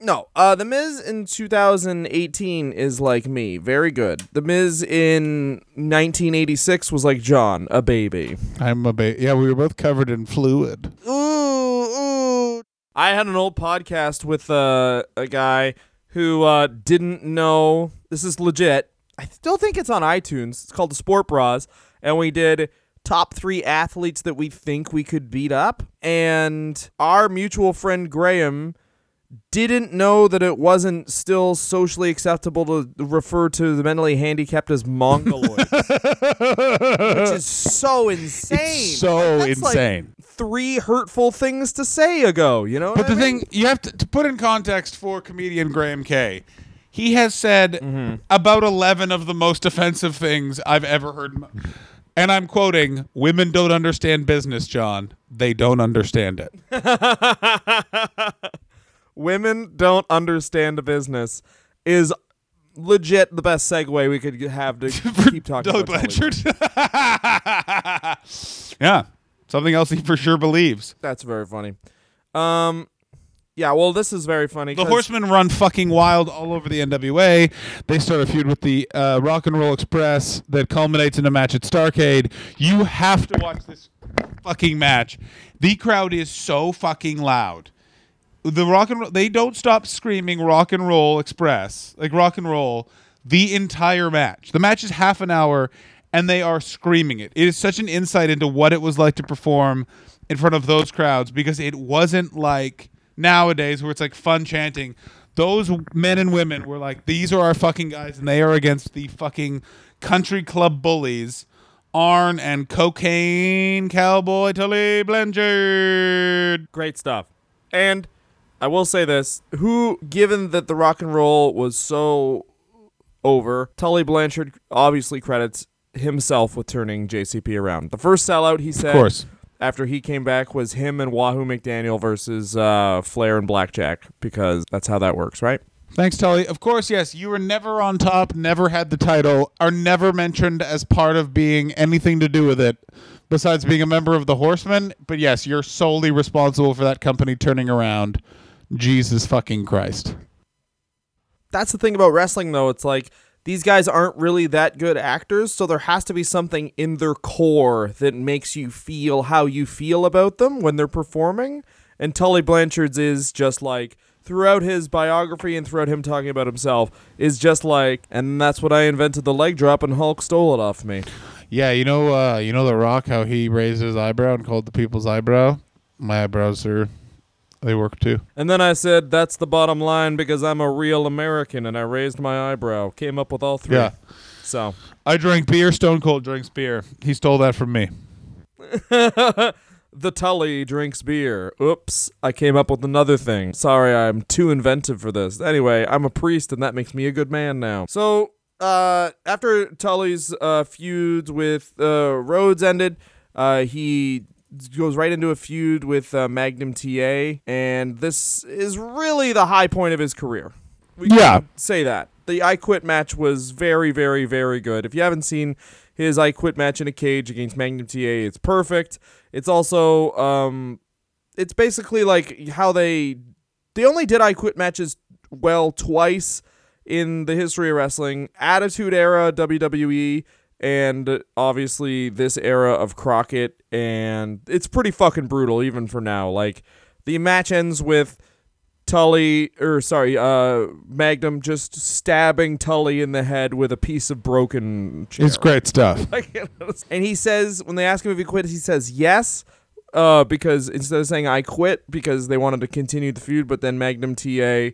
Speaker 3: No, uh, the Miz in 2018 is like me, very good. The Miz in 1986 was like John, a baby.
Speaker 2: I'm a baby. yeah, we were both covered in fluid.
Speaker 3: Ooh, ooh. I had an old podcast with uh, a guy who uh, didn't know. This is legit. I still think it's on iTunes. It's called the Sport Bras, and we did top three athletes that we think we could beat up. And our mutual friend Graham didn't know that it wasn't still socially acceptable to refer to the mentally handicapped as mongoloids, which is so insane.
Speaker 2: It's so
Speaker 3: That's like
Speaker 2: insane.
Speaker 3: Three hurtful things to say ago. You know,
Speaker 2: But
Speaker 3: what
Speaker 2: the
Speaker 3: I mean?
Speaker 2: thing you have to, to put in context for comedian Graham Kay, He has said
Speaker 3: Mm-hmm.
Speaker 2: about 11 of the most offensive things I've ever heard. And I'm quoting, women don't understand business, John. They don't understand it.
Speaker 3: Women don't understand business is legit the best segue we could have to keep talking
Speaker 2: Doug
Speaker 3: about
Speaker 2: Blanchard. yeah. Something else he for sure believes.
Speaker 3: That's very funny. Um, yeah. Well, this is very funny.
Speaker 2: The Horsemen run fucking wild all over the NWA. They start a feud with the uh, Rock and Roll Express that culminates in a match at Starcade. You have to watch this fucking match. The crowd is so fucking loud. The rock and roll, they don't stop screaming Rock and Roll Express, like rock and roll, the entire match. The match is half an hour and they are screaming it. It is such an insight into what it was like to perform in front of those crowds because it wasn't like nowadays where it's like fun chanting. Those men and women were like, these are our fucking guys, and they are against the fucking country club bullies, Arn and Cocaine Cowboy Tully Blanchard.
Speaker 3: Great stuff. And I will say this: who, given that the rock and roll was so over, Tully Blanchard obviously credits himself with turning JCP around. The first sellout he said, of
Speaker 2: course.
Speaker 3: after he came back was him and Wahoo McDaniel versus uh, Flair and Blackjack because that's how that works, right?
Speaker 2: Thanks, Tully. Of course, yes, you were never on top, never had the title, are never mentioned as part of being anything to do with it, besides being a member of the Horsemen. But yes, you're solely responsible for that company turning around. Jesus fucking Christ.
Speaker 3: that's the thing about wrestling though it's like these guys aren't really that good actors so there has to be something in their core that makes you feel how you feel about them when they're performing and tully blanchard's is just like throughout his biography and throughout him talking about himself is just like and that's what i invented the leg drop and hulk stole it off me
Speaker 2: Yeah, you know, uh, you know the Rock, how he raised his eyebrow and called the people's eyebrow. My eyebrows are, they work too.
Speaker 3: and then i said that's the bottom line because i'm a real american and i raised my eyebrow came up with all three
Speaker 2: Yeah.
Speaker 3: so
Speaker 2: I drank beer. Stone Cold drinks beer. He stole that from me.
Speaker 3: The Tully drinks beer. Oops, I came up with another thing. Sorry, I'm too inventive for this. Anyway, I'm a priest and that makes me a good man now. So, uh, after Tully's uh, feuds with uh, Rhodes ended, uh, he goes right into a feud with uh, Magnum TA, and this is really the high point of his career. We
Speaker 2: Yeah.
Speaker 3: can say that. The I Quit match was very, very, very good. If you haven't seen his I Quit match in a cage against Magnum TA, it's perfect. It's also, um, it's basically like how they, they only did I Quit matches well twice in the history of wrestling. Attitude Era WWE and obviously this era of Crockett and it's pretty fucking brutal even for now. Like the match ends with Tully or sorry, uh Magnum just stabbing Tully in the head with a piece of broken chair.
Speaker 2: It's great stuff.
Speaker 3: and he says when they ask him if he quit, he says yes. Uh, because instead of saying I quit because they wanted to continue the feud, but then Magnum TA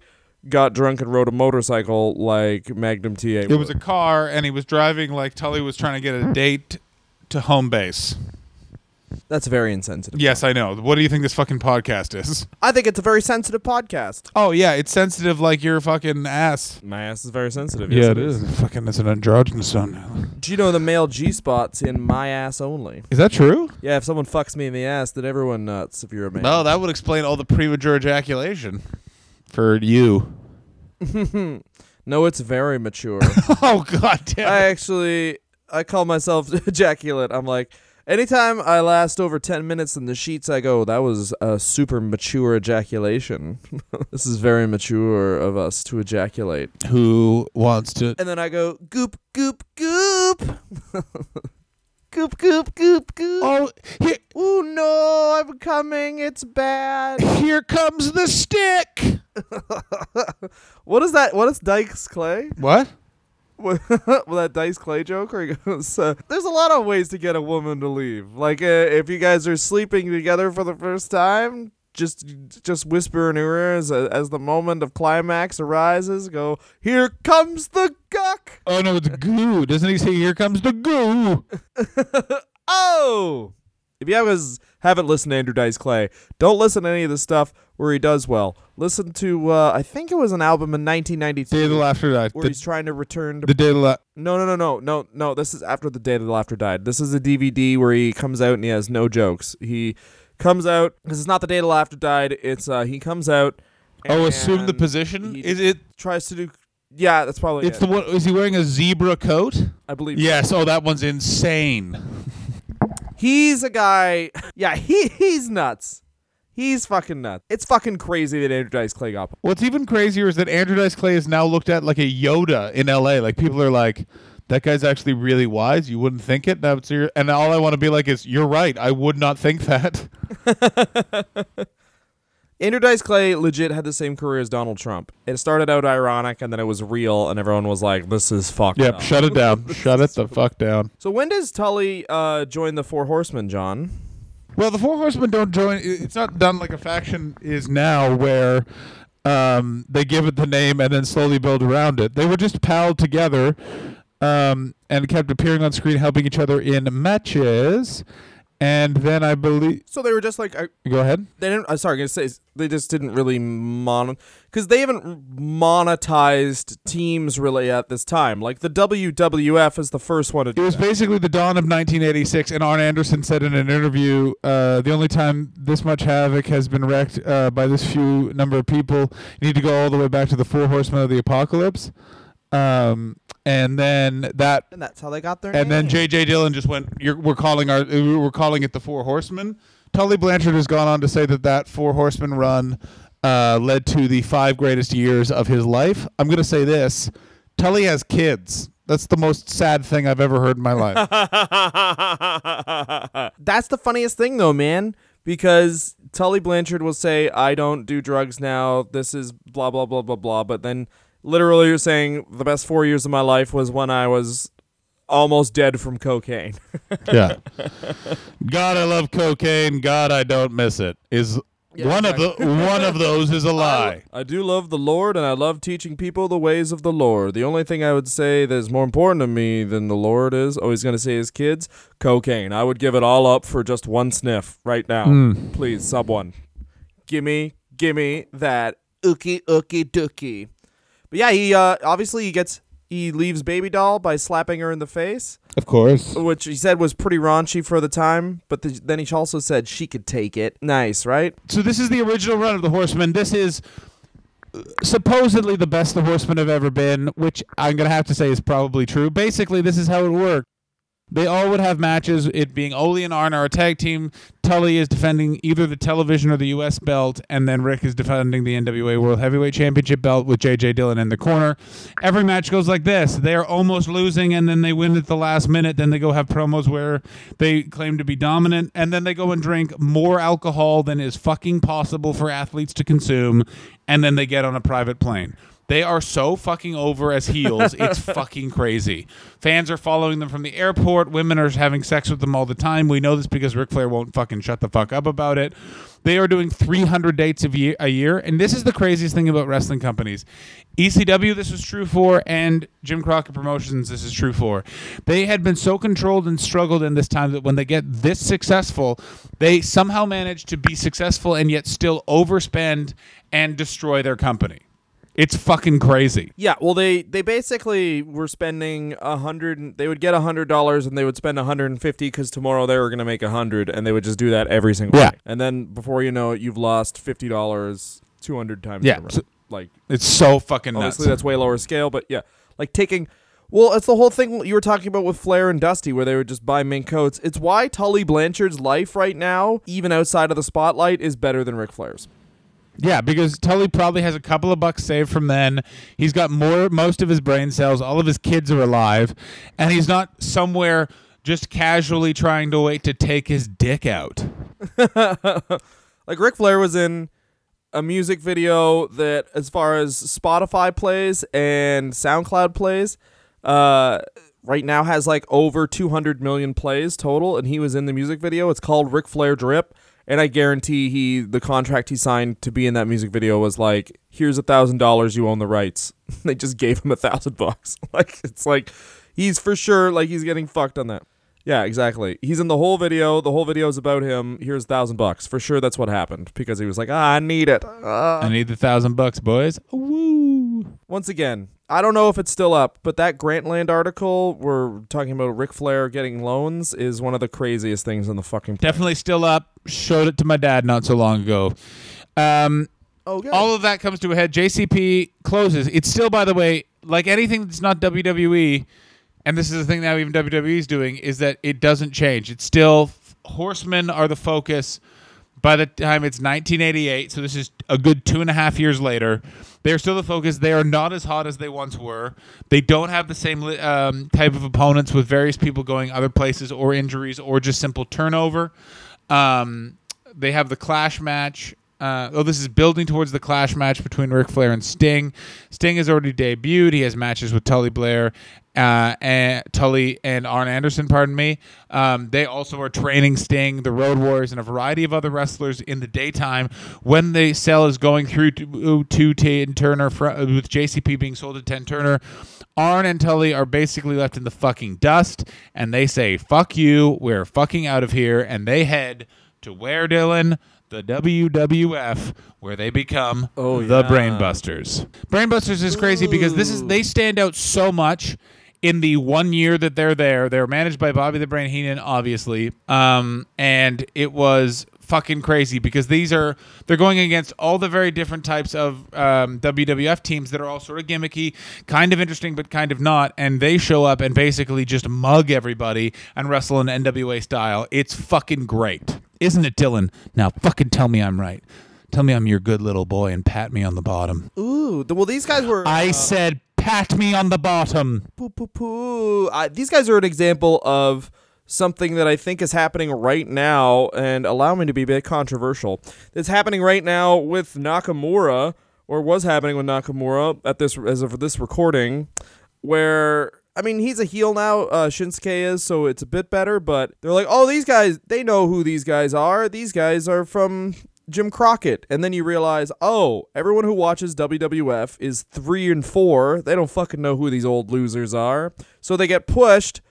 Speaker 3: got drunk and rode a motorcycle like Magnum TA.
Speaker 2: It was a car, and he was driving like Tully was trying to get a date to home base.
Speaker 3: That's very insensitive.
Speaker 2: Yes, I know. What do you think this fucking podcast is?
Speaker 3: I think it's a very sensitive podcast.
Speaker 2: Oh yeah, it's sensitive like your fucking ass.
Speaker 3: My ass is very sensitive.
Speaker 2: Yeah,
Speaker 3: yes,
Speaker 2: it is. Fucking, it's an androgynous one.
Speaker 3: Do you know the male G spot's in my ass only?
Speaker 2: Is that true?
Speaker 3: Yeah, if someone fucks me in the ass, then everyone nuts. If you're a man.
Speaker 2: No, that would explain all the premature ejaculation for you.
Speaker 3: no, it's very mature.
Speaker 2: oh god damn.
Speaker 3: I actually I call myself ejaculate. I'm like anytime I last over 10 minutes in the sheets I go that was a super mature ejaculation. this is very mature of us to ejaculate.
Speaker 2: Who wants to?
Speaker 3: And then I go goop goop goop. goop goop goop goop.
Speaker 2: Oh, here,
Speaker 3: Oh no, I'm coming. It's bad.
Speaker 2: here comes the stick.
Speaker 3: what is that? What is Dice Clay?
Speaker 2: What?
Speaker 3: well, that Dice Clay joke where he goes, uh, there's a lot of ways to get a woman to leave. Like, uh, if you guys are sleeping together for the first time, just just whisper in her ear as, as the moment of climax arises. Go, here comes the guck.
Speaker 2: Oh no, it's goo. Doesn't he say, "Here comes the goo"?
Speaker 3: Oh, if you his haven't listened to Andrew Dice Clay, don't listen to any of the stuff where he does well. Listen to uh, I think it was an album in 1992.
Speaker 2: Day of the
Speaker 3: 1992
Speaker 2: Laughter died.
Speaker 3: where
Speaker 2: The,
Speaker 3: he's trying to return to
Speaker 2: the Day of the La-
Speaker 3: No, no, no, no, no, no. This is after the day that the laughter died. This is a DVD where he comes out and he has no jokes. He comes out because it's not the day the laughter died. It's uh he comes out.
Speaker 2: Oh, assume the position. Is it?
Speaker 3: tries to do. Yeah, that's probably
Speaker 2: It's
Speaker 3: it.
Speaker 2: the one. Is he wearing a zebra coat?
Speaker 3: I believe. So.
Speaker 2: Yes. Oh, that one's insane.
Speaker 3: He's a guy. Yeah, he he's nuts. He's fucking nuts. It's fucking crazy that Andrew Dice Clay got.
Speaker 2: What's even crazier is that Andrew Dice Clay is now looked at like a Yoda in L.A. Like people are like, that guy's actually really wise. You wouldn't think it. Now and all I want to be like is, you're right. I would not think that.
Speaker 3: Andrew Dice Clay legit had the same career as Donald Trump. It started out ironic and then it was real, and everyone was like, "This is fucked
Speaker 2: Yep.
Speaker 3: up."
Speaker 2: Shut it down. Shut it the fuck down.
Speaker 3: So when does Tully uh, join the Four Horsemen, John?
Speaker 2: Well, the Four Horsemen don't join. It's not done like a faction is now, where um, they give it the name and then slowly build around it. They were just palled together um, and kept appearing on screen, helping each other in matches. And then I believe.
Speaker 3: So they were just like, uh,
Speaker 2: Go ahead.
Speaker 3: they didn't. I'm sorry, I'm gonna say they just didn't really mon because they haven't monetized teams really at this time. Like the WWF is the first one to
Speaker 2: It was
Speaker 3: that.
Speaker 2: basically the dawn of 1986, and Arn Anderson said in an interview, uh, "The only time this much havoc has been wreaked uh, by this few number of people, you need to go all the way back to the Four Horsemen of the Apocalypse." Um, and then that,
Speaker 3: and that's how they got their
Speaker 2: and then
Speaker 3: name.
Speaker 2: J.J. Dillon just went, You're, "We're calling our, we're calling it the Four Horsemen." Tully Blanchard has gone on to say that that Four Horsemen run uh, led to the five greatest years of his life. I'm going to say this: Tully has kids. That's the most sad thing I've ever heard in my life.
Speaker 3: That's the funniest thing, though, man. Because Tully Blanchard will say, "I don't do drugs now. This is blah blah blah blah blah." But then, literally, you're saying the best four years of my life was when I was almost dead from cocaine.
Speaker 2: yeah. God, I love cocaine. God, I don't miss it. Is
Speaker 3: Yeah,
Speaker 2: one of the one of those is a lie.
Speaker 3: I do love the Lord, and I love teaching people the ways of the Lord. The only thing I would say that is more important to me than the Lord is, oh, he's going to say his kids, cocaine. I would give it all up for just one sniff right now.
Speaker 2: Hmm.
Speaker 3: Please, sub one. Gimme, gimme that ookie ookie dookie. But yeah, he uh, obviously he gets he leaves baby doll by slapping her in the face,
Speaker 2: Of course.
Speaker 3: which he said was pretty raunchy for the time. But the, then he also said she could take it. Nice, right?
Speaker 2: So this is the original run of the Horsemen. This is uh, supposedly the best the Horsemen have ever been, which I'm gonna have to say is probably true. Basically, this is how it worked. They all would have matches, it being Ole and Arn are a tag team. Tully is defending either the television or the U.S. belt, and then Rick is defending the NWA World Heavyweight Championship belt with J.J. Dillon in the corner. Every match goes like this. They are almost losing, and then they win at the last minute. Then they go have promos where they claim to be dominant, and then they go and drink more alcohol than is fucking possible for athletes to consume, and then they get on a private plane. They are so fucking over as heels. It's fucking crazy. Fans are following them from the airport. Women are having sex with them all the time. We know this because Ric Flair won't fucking shut the fuck up about it. They are doing 300 dates a year, a year. And this is the craziest thing about wrestling companies. ECW, this was true for, and Jim Crockett Promotions, this is true for. They had been so controlled and struggled in this time that when they get this successful, they somehow manage to be successful and yet still overspend and destroy their company. It's fucking crazy.
Speaker 3: Yeah, well, they they basically were spending a hundred. They would get a hundred dollars and they would spend a hundred and fifty because tomorrow they were going to make a hundred, and they would just do that every single
Speaker 2: Yeah.
Speaker 3: day. And then before you know it, you've lost fifty dollars two hundred times.
Speaker 2: Yeah,
Speaker 3: in a row.
Speaker 2: so-
Speaker 3: like
Speaker 2: It's so fucking nuts.
Speaker 3: obviously that's way lower scale, but yeah, like taking. Well, it's the whole thing you were talking about with Flair and Dusty, where they would just buy mink coats. It's why Tully Blanchard's life right now, even outside of the spotlight, is better than Ric Flair's.
Speaker 2: Yeah, because Tully probably has a couple of bucks saved from then. He's got more most of his brain cells. All of his kids are alive, and he's not somewhere just casually trying to wait to take his dick out.
Speaker 3: Like Ric Flair was in a music video that, as far as Spotify plays and SoundCloud plays, uh, right now has like over 200 million plays total, and he was in the music video. It's called Ric Flair Drip, and I guarantee he the contract he signed to be in that music video was like, "Here's a thousand dollars, you own the rights." they just gave him a thousand bucks. Like it's like he's for sure like he's getting fucked on that. Yeah, exactly. He's in the whole video. The whole video is about him. Here's a thousand bucks. For sure that's what happened because he was like, ah, I need it. Ah.
Speaker 2: I need the thousand bucks, boys. Woo!
Speaker 3: Once again, I don't know if it's still up, but that Grantland article we're talking about Ric Flair getting loans is one of the craziest things in the fucking
Speaker 2: Definitely still up. Showed it to my dad not so long ago. Um,
Speaker 3: Oh, good.
Speaker 2: all of that comes to a head. JCP closes. It's still, by the way, like anything that's not WWE, and this is the thing now even WWE is doing, is that it doesn't change. It's still horsemen are the focus. By the time it's 1988, so this is a good two and a half years later, they're still the focus. They are not as hot as they once were. They don't have the same um, type of opponents with various people going other places or injuries or just simple turnover. Um, they have the clash match. Uh, oh, this is building towards the clash match between Ric Flair and Sting. Sting has already debuted. He has matches with Tully Blair, uh, and Tully and Arn Anderson. Pardon me. Um, they also are training Sting, the Road Warriors, and a variety of other wrestlers in the daytime when the sale is going through to, to Ted Turner fr- with JCP being sold to Ted Turner. Arn and Tully are basically left in the fucking dust, and they say, "Fuck you, we're fucking out of here," and they head to where Dylan the WWF, where they become
Speaker 3: Oh,
Speaker 2: the
Speaker 3: yeah.
Speaker 2: Brainbusters. Brainbusters is crazy because this is they stand out so much in the one year that they're there. They're managed by Bobby the Brain Heenan, obviously, um, and it was fucking crazy because these are they're going against all the very different types of um, WWF teams that are all sort of gimmicky, kind of interesting but kind of not, and they show up and basically just mug everybody and wrestle in NWA style. It's fucking great, isn't it, Dylan? Now fucking tell me I'm right. Tell me I'm your good little boy and pat me on the bottom.
Speaker 3: Ooh, well, these guys were.
Speaker 2: I
Speaker 3: uh,
Speaker 2: said pat me on the bottom.
Speaker 3: poo, poo, poo. Uh, these guys are an example of something that I think is happening right now, and allow me to be a bit controversial. It's happening right now with Nakamura, or was happening with Nakamura at this as of this recording, where. I mean, he's a heel now. Uh, Shinsuke is, so it's a bit better. But they're like, oh, these guys, they know who these guys are. These guys are from Jim Crockett. And then you realize, oh, everyone who watches WWF is three and four. They don't fucking know who these old losers are. So they get pushed,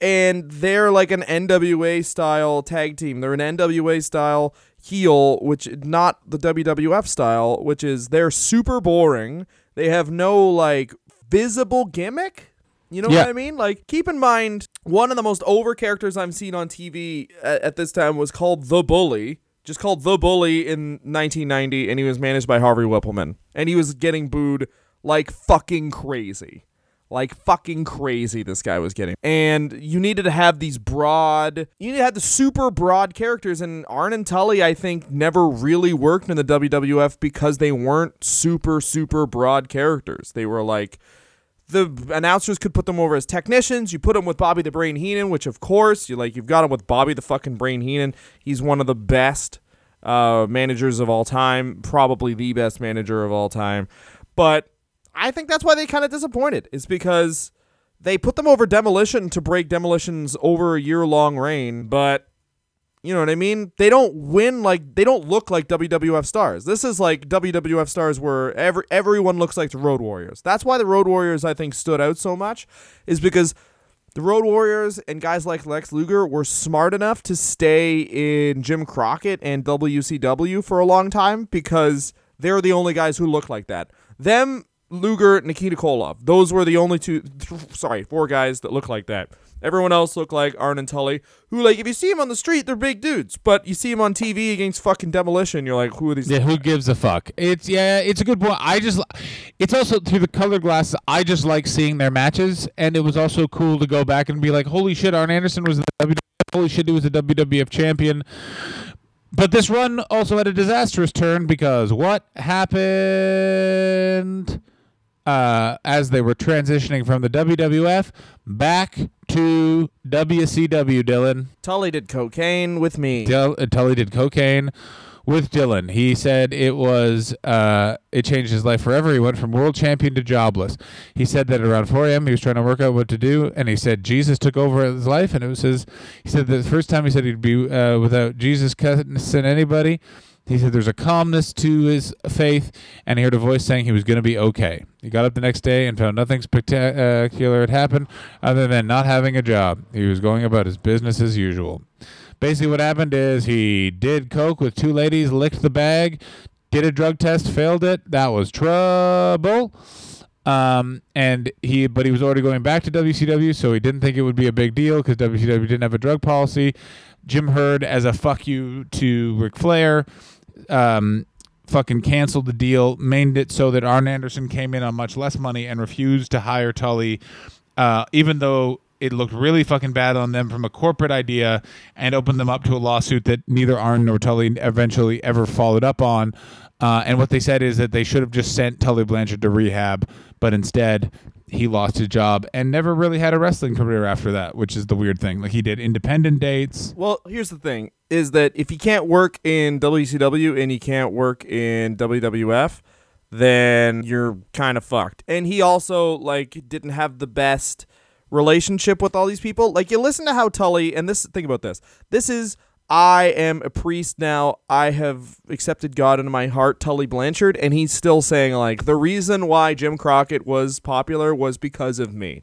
Speaker 3: and they're like an NWA style tag team. They're an NWA style heel, which not the WWF style, which is they're super boring. They have no like visible gimmick. You know
Speaker 2: Yeah.
Speaker 3: what I mean? Like, keep in mind, one of the most over characters I've seen on TV at, at this time was called The Bully. Just called The Bully in 1990, and he was managed by Harvey Wippleman. And he was getting booed like fucking crazy. Like fucking crazy, this guy was getting. And you needed to have these broad, you needed to have the super broad characters. And Arn and Tully, I think, never really worked in the WWF because they weren't super, super broad characters. They were like, the announcers could put them over as technicians. You put them with Bobby the Brain Heenan, which of course you like. You've got him with Bobby the fucking Brain Heenan. He's one of the best uh, managers of all time, probably the best manager of all time. But I think that's why they kind of disappointed. Is because they put them over Demolition to break Demolition's over a year long reign, but you know what I mean? They don't win like they don't look like WWF stars. This is like WWF stars where every everyone looks like the Road Warriors. That's why the Road Warriors I think stood out so much is because the Road Warriors and guys like Lex Luger were smart enough to stay in Jim Crockett and WCW for a long time because they're the only guys who look like that. Them, Luger, Nikita Koloff. Those were the only two, th- sorry, four guys that look like that. Everyone else looked like Arn and Tully, who, like, if you see them on the street, they're big dudes. But you see them on TV against fucking Demolition, you're like, who are these?
Speaker 2: Yeah, who gives a fuck? It's yeah, it's a good point. I just, it's also through the colored glasses. I just like seeing their matches, and it was also cool to go back and be like, holy shit, Arn Anderson was the WWF. Holy shit, he was the WWF champion. But this run also had a disastrous turn because what happened uh, as they were transitioning from the WWF back to WCW, Dylan?
Speaker 3: Tully did cocaine with me.
Speaker 2: Dil- uh, Tully did cocaine with Dylan. He said it was uh, it changed his life forever. He went from world champion to jobless. He said that around 4 a.m. he was trying to work out what to do, and he said Jesus took over his life, and it was his. He said the first time he said he'd be uh, without Jesus cussing anybody. He said there's a calmness to his faith, and he heard a voice saying he was going to be okay. He got up the next day and found nothing spectacular had happened other than not having a job. He was going about his business as usual. Basically, what happened is he did coke with two ladies, licked the bag, did a drug test, failed it. That was trouble. Um, and he, but he was already going back to WCW, so he didn't think it would be a big deal because WCW didn't have a drug policy. Jim Herd, as a fuck you to Ric Flair, um, fucking canceled the deal, made it so that Arn Anderson came in on much less money and refused to hire Tully, uh, even though it looked really fucking bad on them from a corporate idea and opened them up to a lawsuit that neither Arn nor Tully eventually ever followed up on. Uh, and what they said is that they should have just sent Tully Blanchard to rehab, but instead he lost his job and never really had a wrestling career after that, which is the weird thing. Like he did independent dates.
Speaker 3: Well, here's the thing: is that if you can't work in WCW and you can't work in WWF, then you're kind of fucked. And he also like didn't have the best relationship with all these people. Like you listen to how Tully and this think about this. This is I am a priest now. I have accepted God into my heart, Tully Blanchard, and he's still saying like the reason why Jim Crockett was popular was because of me.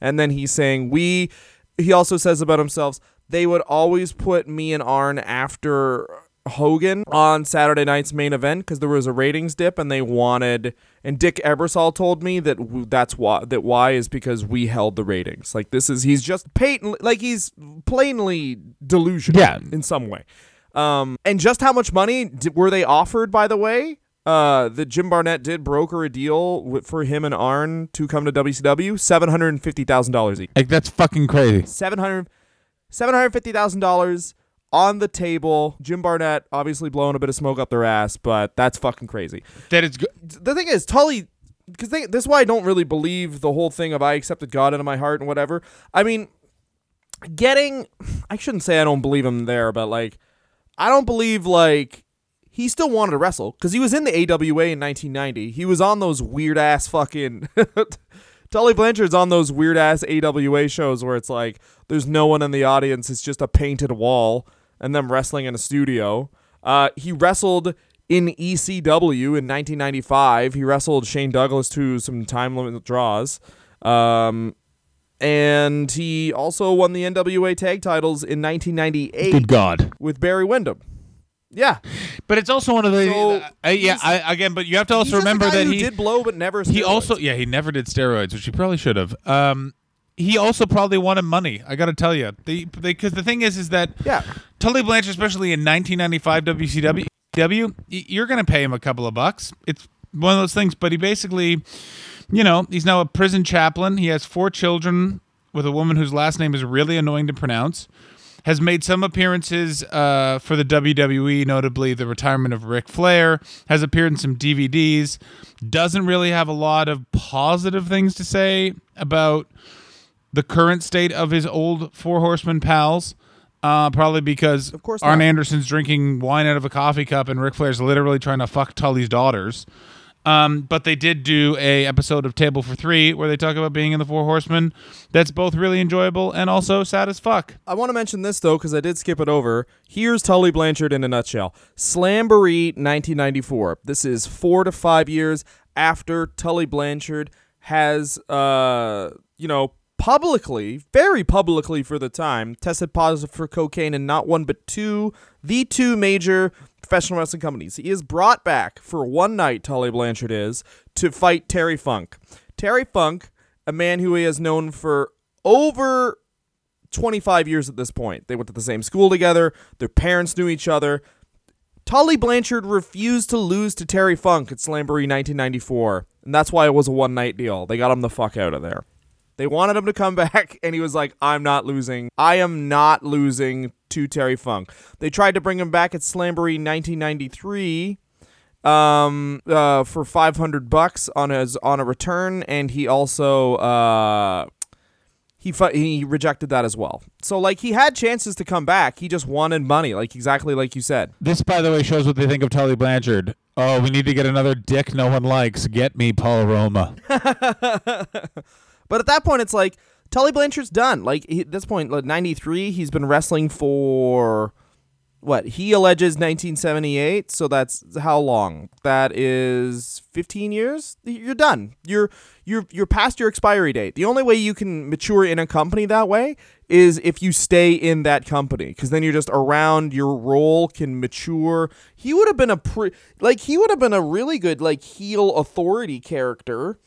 Speaker 3: And then he's saying we he also says about himself, they would always put me and Arn after Hogan on Saturday night's main event because there was a ratings dip and they wanted and Dick Ebersol told me that w- that's why that why is because we held the ratings. Like this is he's just patently like he's plainly delusional
Speaker 2: Yeah.
Speaker 3: in some way. Um and just how much money d- were they offered by the way? Uh, that Jim Barnett did broker a deal with, for him and Arn to come to WCW, seven hundred and fifty thousand dollars each.
Speaker 2: Like that's fucking crazy.
Speaker 3: 700 $750,000 on the table. Jim Barnett obviously blowing a bit of smoke up their ass, but that's fucking crazy.
Speaker 2: That is good.
Speaker 3: The thing is, Tully, because this is why I don't really believe the whole thing of I accepted God into my heart and whatever. I mean, getting, I shouldn't say I don't believe him there, but like, I don't believe like he still wanted to wrestle because he was in the AWA in 1990. He was on those weird ass fucking. Tully Blanchard's on those weird ass AWA shows where it's like there's no one in the audience, it's just a painted wall and them wrestling in a studio. Uh, he wrestled in ECW in 1995. He wrestled Shane Douglas to some time limit draws. Um, and he also won the NWA tag titles in 1998
Speaker 2: Good God.
Speaker 3: with Barry Windham. Yeah,
Speaker 2: But it's also one of the
Speaker 3: So,
Speaker 2: uh, yeah. I, again, but you have to also
Speaker 3: just a
Speaker 2: remember
Speaker 3: guy
Speaker 2: that
Speaker 3: who
Speaker 2: he
Speaker 3: did blow but never.
Speaker 2: he also yeah he never did steroids, which he probably should have. Um, he also probably wanted money. I got to tell you, the because the thing is is that
Speaker 3: yeah.
Speaker 2: Tully Blanchard, especially in 1995 WCW, W, you're going to pay him a couple of bucks. It's one of those things. But he basically, you know, he's now a prison chaplain. He has four children with a woman whose last name is really annoying to pronounce. Has made some appearances uh, for the WWE, notably the retirement of Ric Flair. Has appeared in some DVDs. Doesn't really have a lot of positive things to say about the current state of his old Four Horsemen pals. Uh, probably because
Speaker 3: Of course
Speaker 2: Arn
Speaker 3: not.
Speaker 2: Anderson's drinking wine out of a coffee cup and Ric Flair's literally trying to fuck Tully's daughters. Um, but they did do a episode of Table for Three where they talk about being in the Four Horsemen. That's both really enjoyable and also sad as fuck.
Speaker 3: I want to mention this though because I did skip it over. Here's Tully Blanchard in a nutshell. Slamboree 1994. This is four to five years after Tully Blanchard has, uh, you know, publicly, very publicly for the time, tested positive for cocaine in not one but two, the two major professional wrestling companies. He is brought back for one night. Tully Blanchard is to fight Terry Funk. Terry Funk, a man who he has known for over 25 years at this point. They went to the same school together, their parents knew each other. Tully Blanchard refused to lose to Terry Funk at Slamboree 1994, and that's why it was a one night deal. They got him the fuck out of there. They wanted him to come back, and he was like, I'm not losing. I am not losing to Terry Funk. They tried to bring him back at Slamboree 1993 um uh for 500 bucks on his on a return and he also uh he fu- he rejected that as well. So like he had chances to come back. He just wanted money, like exactly like you said.
Speaker 2: This, by the way, shows what they think of Tully Blanchard. Oh, we need to get another dick no one likes. Get me Paul Roma.
Speaker 3: But at that point, it's like Tully Blanchard's done. Like he, at this point, like ninety three, he's been wrestling for what he alleges 1978 so that's how long? That is 15 years? You're done. You're you're you're past your expiry date. The only way you can mature in a company that way is if you stay in that company because then you're just around your role can mature. He would have been a pre like he would have been a really good like heel authority character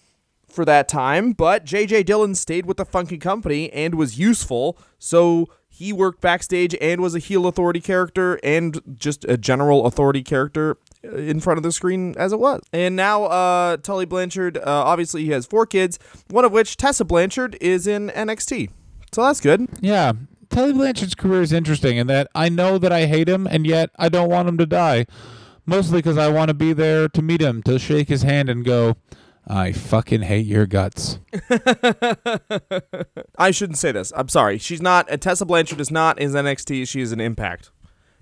Speaker 3: for that time but jj dillon stayed with the funky company and was useful so he worked backstage and was a heel authority character and just a general authority character uh, in front of the screen as it was. And now uh, Tully Blanchard, uh, obviously he has four kids, one of which, Tessa Blanchard, is in NXT. So that's good.
Speaker 2: Yeah. Tully Blanchard's career is interesting in that I know that I hate him and yet I don't want him to die. Mostly because I want to be there to meet him, to shake his hand and go, I fucking hate your guts.
Speaker 3: I shouldn't say this. I'm sorry. She's not. Tessa Blanchard is not in NXT. She is in Impact,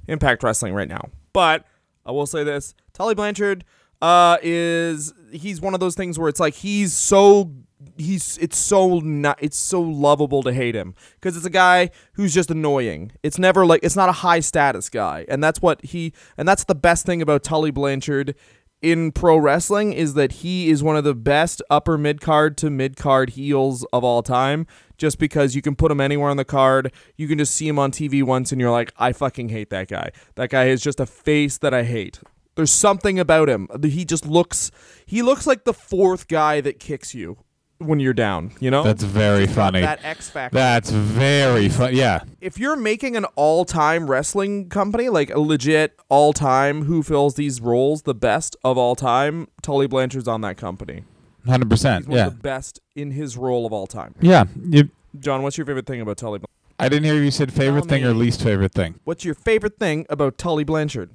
Speaker 3: Impact Wrestling right now. But I will say this: Tully Blanchard uh, is he's one of those things where it's like he's so he's it's so not it's so lovable to hate him because it's a guy who's just annoying. It's never like it's not a high status guy, and that's what he and that's the best thing about Tully Blanchard in pro wrestling is that he is one of the best upper mid card to mid card heels of all time. Just because you can put him anywhere on the card, you can just see him on TV once, and you're like, I fucking hate that guy. That guy is just a face that I hate. There's something about him. He just looks. He looks like the fourth guy that kicks you when you're down. You know.
Speaker 2: That's very funny.
Speaker 3: that X factor.
Speaker 2: That's very fun. Yeah.
Speaker 3: if you're making an all-time wrestling company, like a legit all-time who fills these roles the best of all time, Tully Blanchard's on that company.
Speaker 2: 100%.
Speaker 3: He's one
Speaker 2: Yeah.
Speaker 3: of the best in his role of all time.
Speaker 2: Yeah. You,
Speaker 3: John, what's your favorite thing about Tully? Blanchard?
Speaker 2: I didn't hear you said favorite thing or least favorite thing.
Speaker 3: What's your favorite thing about Tully Blanchard?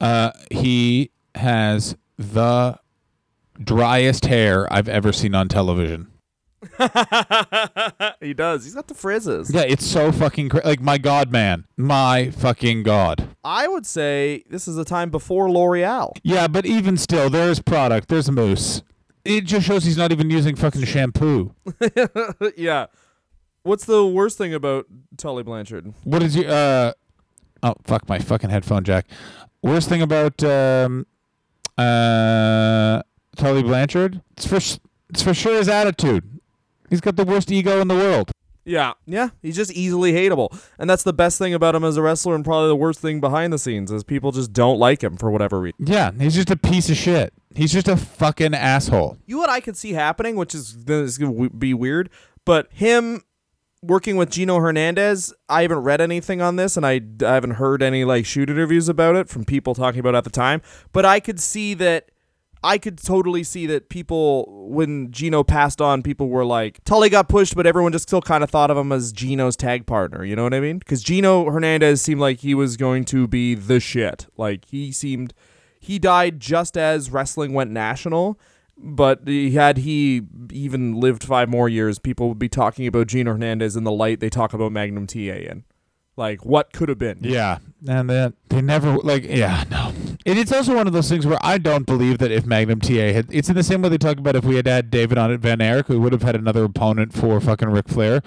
Speaker 2: Uh, he has the driest hair I've ever seen on television.
Speaker 3: he does. He's got the frizzes.
Speaker 2: Yeah, it's so fucking cra- like my god, man, my fucking god.
Speaker 3: I would say this is a time before L'Oreal.
Speaker 2: Yeah, but even still, there's product. There's a mousse. It just shows he's not even using fucking shampoo.
Speaker 3: yeah. What's the worst thing about Tully Blanchard?
Speaker 2: What is you? Uh, oh fuck my fucking headphone jack. Worst thing about um, uh, Tully Blanchard? It's for it's for sure his attitude. He's got the worst ego in the world.
Speaker 3: Yeah. Yeah. He's just easily hateable. And that's the best thing about him as a wrestler and probably the worst thing behind the scenes is people just don't like him for whatever reason.
Speaker 2: Yeah, he's just a piece of shit. He's just a fucking asshole.
Speaker 3: You know what I could see happening, which is this is gonna be weird, but him working with Gino Hernandez, I haven't read anything on this and I, I haven't heard any like shoot interviews about it from people talking about it at the time, but I could see that I could totally see that people, when Gino passed on, people were like, Tully got pushed, but everyone just still kind of thought of him as Gino's tag partner. You know what I mean? Because Gino Hernandez seemed like he was going to be the shit. Like, he seemed, he died just as wrestling went national. But had he even lived five more years, people would be talking about Gino Hernandez in the light they talk about Magnum TA in. Like, what could have been?
Speaker 2: Yeah, and then they never like. Yeah, no. And it's also one of those things where I don't believe that if Magnum TA had, it's in the same way they talk about if we had had David on it, Von Erich, we would have had another opponent for fucking Ric Flair.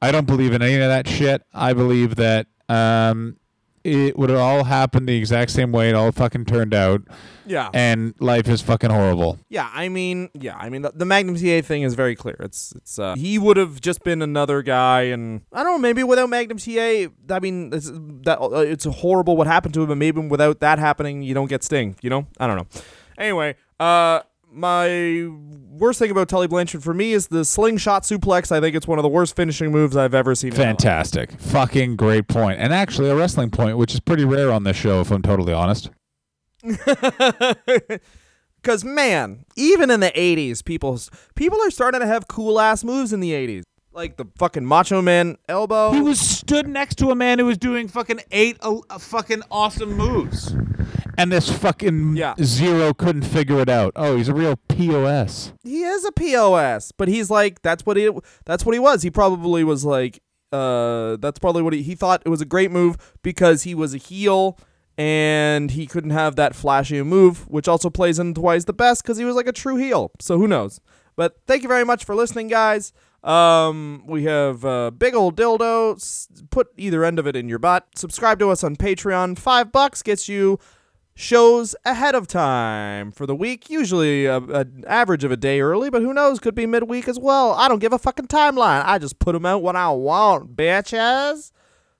Speaker 2: I don't believe in any of that shit. I believe that um, it would have all happened the exact same way it all fucking turned out,
Speaker 3: Yeah.
Speaker 2: and life is fucking horrible.
Speaker 3: Yeah, I mean, yeah, I mean, the, the Magnum TA thing is very clear. It's, it's, uh, he would have just been another guy, and I don't know, maybe without Magnum TA, I mean, it's, that uh, it's horrible what happened to him, but maybe without that happening, you don't get Sting. You know, I don't know. Anyway, uh, my worst thing about Tully Blanchard for me is the slingshot suplex. I think it's one of the worst finishing moves I've ever seen.
Speaker 2: Fantastic, fucking great point, and actually a wrestling point, which is pretty rare on this show, if I'm totally honest.
Speaker 3: Because man, even in the '80s, people people are starting to have cool ass moves in the '80s, like the fucking Macho Man elbow.
Speaker 2: He was stood next to a man who was doing fucking eight uh, uh, fucking awesome moves. And this fucking
Speaker 3: Yeah.
Speaker 2: zero couldn't figure it out. Oh, he's a real POS.
Speaker 3: he is a pos but he's like that's what he that's what he was he probably was like uh that's probably what he he thought it was a great move because he was a heel and he couldn't have that flashy move which also plays into why he's the best because he was like a true heel so who knows but thank you very much for listening guys Um, we have uh, big old dildo. S- put either end of it in your butt. Subscribe to us on Patreon. Five bucks gets you shows ahead of time for the week. Usually an average of a day early, but who knows? Could be midweek as well. I don't give a fucking timeline. I just put them out when I want, bitches.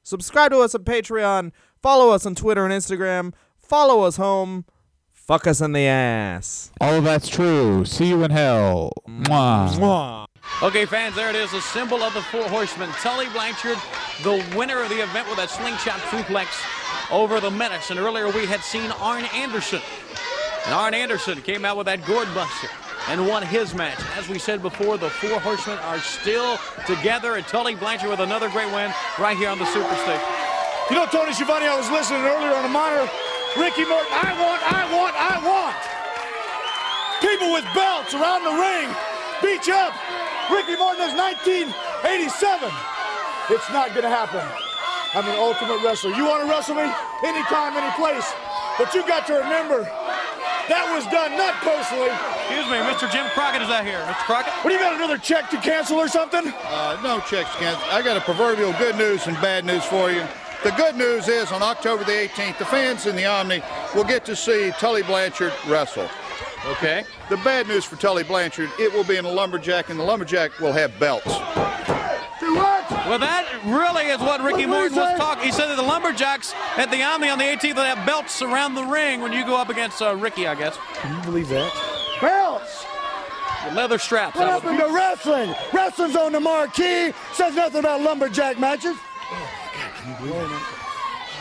Speaker 3: Subscribe to us on Patreon. Follow us on Twitter and Instagram. Follow us home. Fuck us in the ass.
Speaker 2: All of that's true. See you in hell. Mwah.
Speaker 4: Okay, fans, there it is, the symbol of the Four Horsemen. Tully Blanchard, the winner of the event with that slingshot suplex over the Menace. And earlier we had seen Arn Anderson. And Arn Anderson came out with that gourd buster and won his match. As we said before, the Four Horsemen are still together. And Tully Blanchard with another great win right here on the Superstation.
Speaker 5: You know, Tony Schiavone, I was listening earlier on a monitor. Ricky Morton, I want, I want, I want. People with belts around the ring, beat you up. Ricky Morton is 1987. It's not gonna happen. I'm an ultimate wrestler. You wanna wrestle me? Anytime, any place. But you got to remember, that was done not personally.
Speaker 4: Excuse me, Mr. Jim Crockett is out here. Mr. Crockett?
Speaker 5: What do you got another check to cancel or something?
Speaker 6: Uh, no checks, Kent. I got a proverbial good news and bad news for you. The good news is on October the 18th, the fans in the Omni will get to see Tully Blanchard wrestle.
Speaker 4: Okay.
Speaker 6: The bad news for Tully Blanchard, it will be in a lumberjack, and the lumberjack will have belts.
Speaker 5: What?
Speaker 4: Well, that really is what Ricky
Speaker 5: What
Speaker 4: Morton was talking. He said that the Lumberjacks at the Omni on the 18th will have belts around the ring when you go up against uh, Ricky, I guess.
Speaker 5: Can you believe that? Belts!
Speaker 4: Leather straps.
Speaker 5: What
Speaker 4: That
Speaker 5: happened to wrestling? Wrestling's on the marquee. Says nothing about lumberjack matches.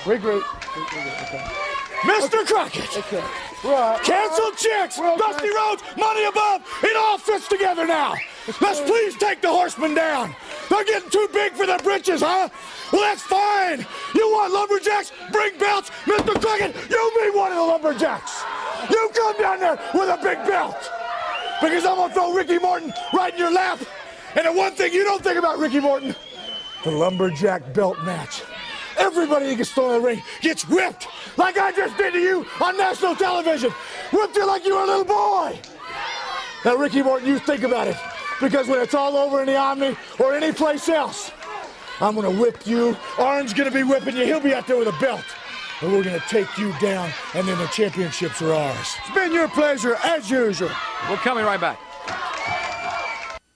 Speaker 5: Regroup. Mr. Crockett. Okay. Canceled chicks. Dusty Rhodes. Money above. It all fits together now. Let's please take the horsemen down. They're getting too big for their britches, huh? Well, that's fine. You want lumberjacks? Bring belts. Mr. Crockett, you be one of the lumberjacks. You come down there with a big belt because I'm gonna throw Ricky Morton right in your lap. And the one thing you don't think about Ricky Morton, the lumberjack belt match. Everybody that gets thrown in the ring gets whipped, like I just did to you on national television. Whipped you like you were a little boy. Now, Ricky Morton, you think about it, because when it's all over in the Omni or any place else, I'm gonna whip you. Arn's gonna be whipping you. He'll be out there with a belt. And we're gonna take you down, and then the championships are ours. It's been your pleasure, as usual.
Speaker 4: We're coming right back.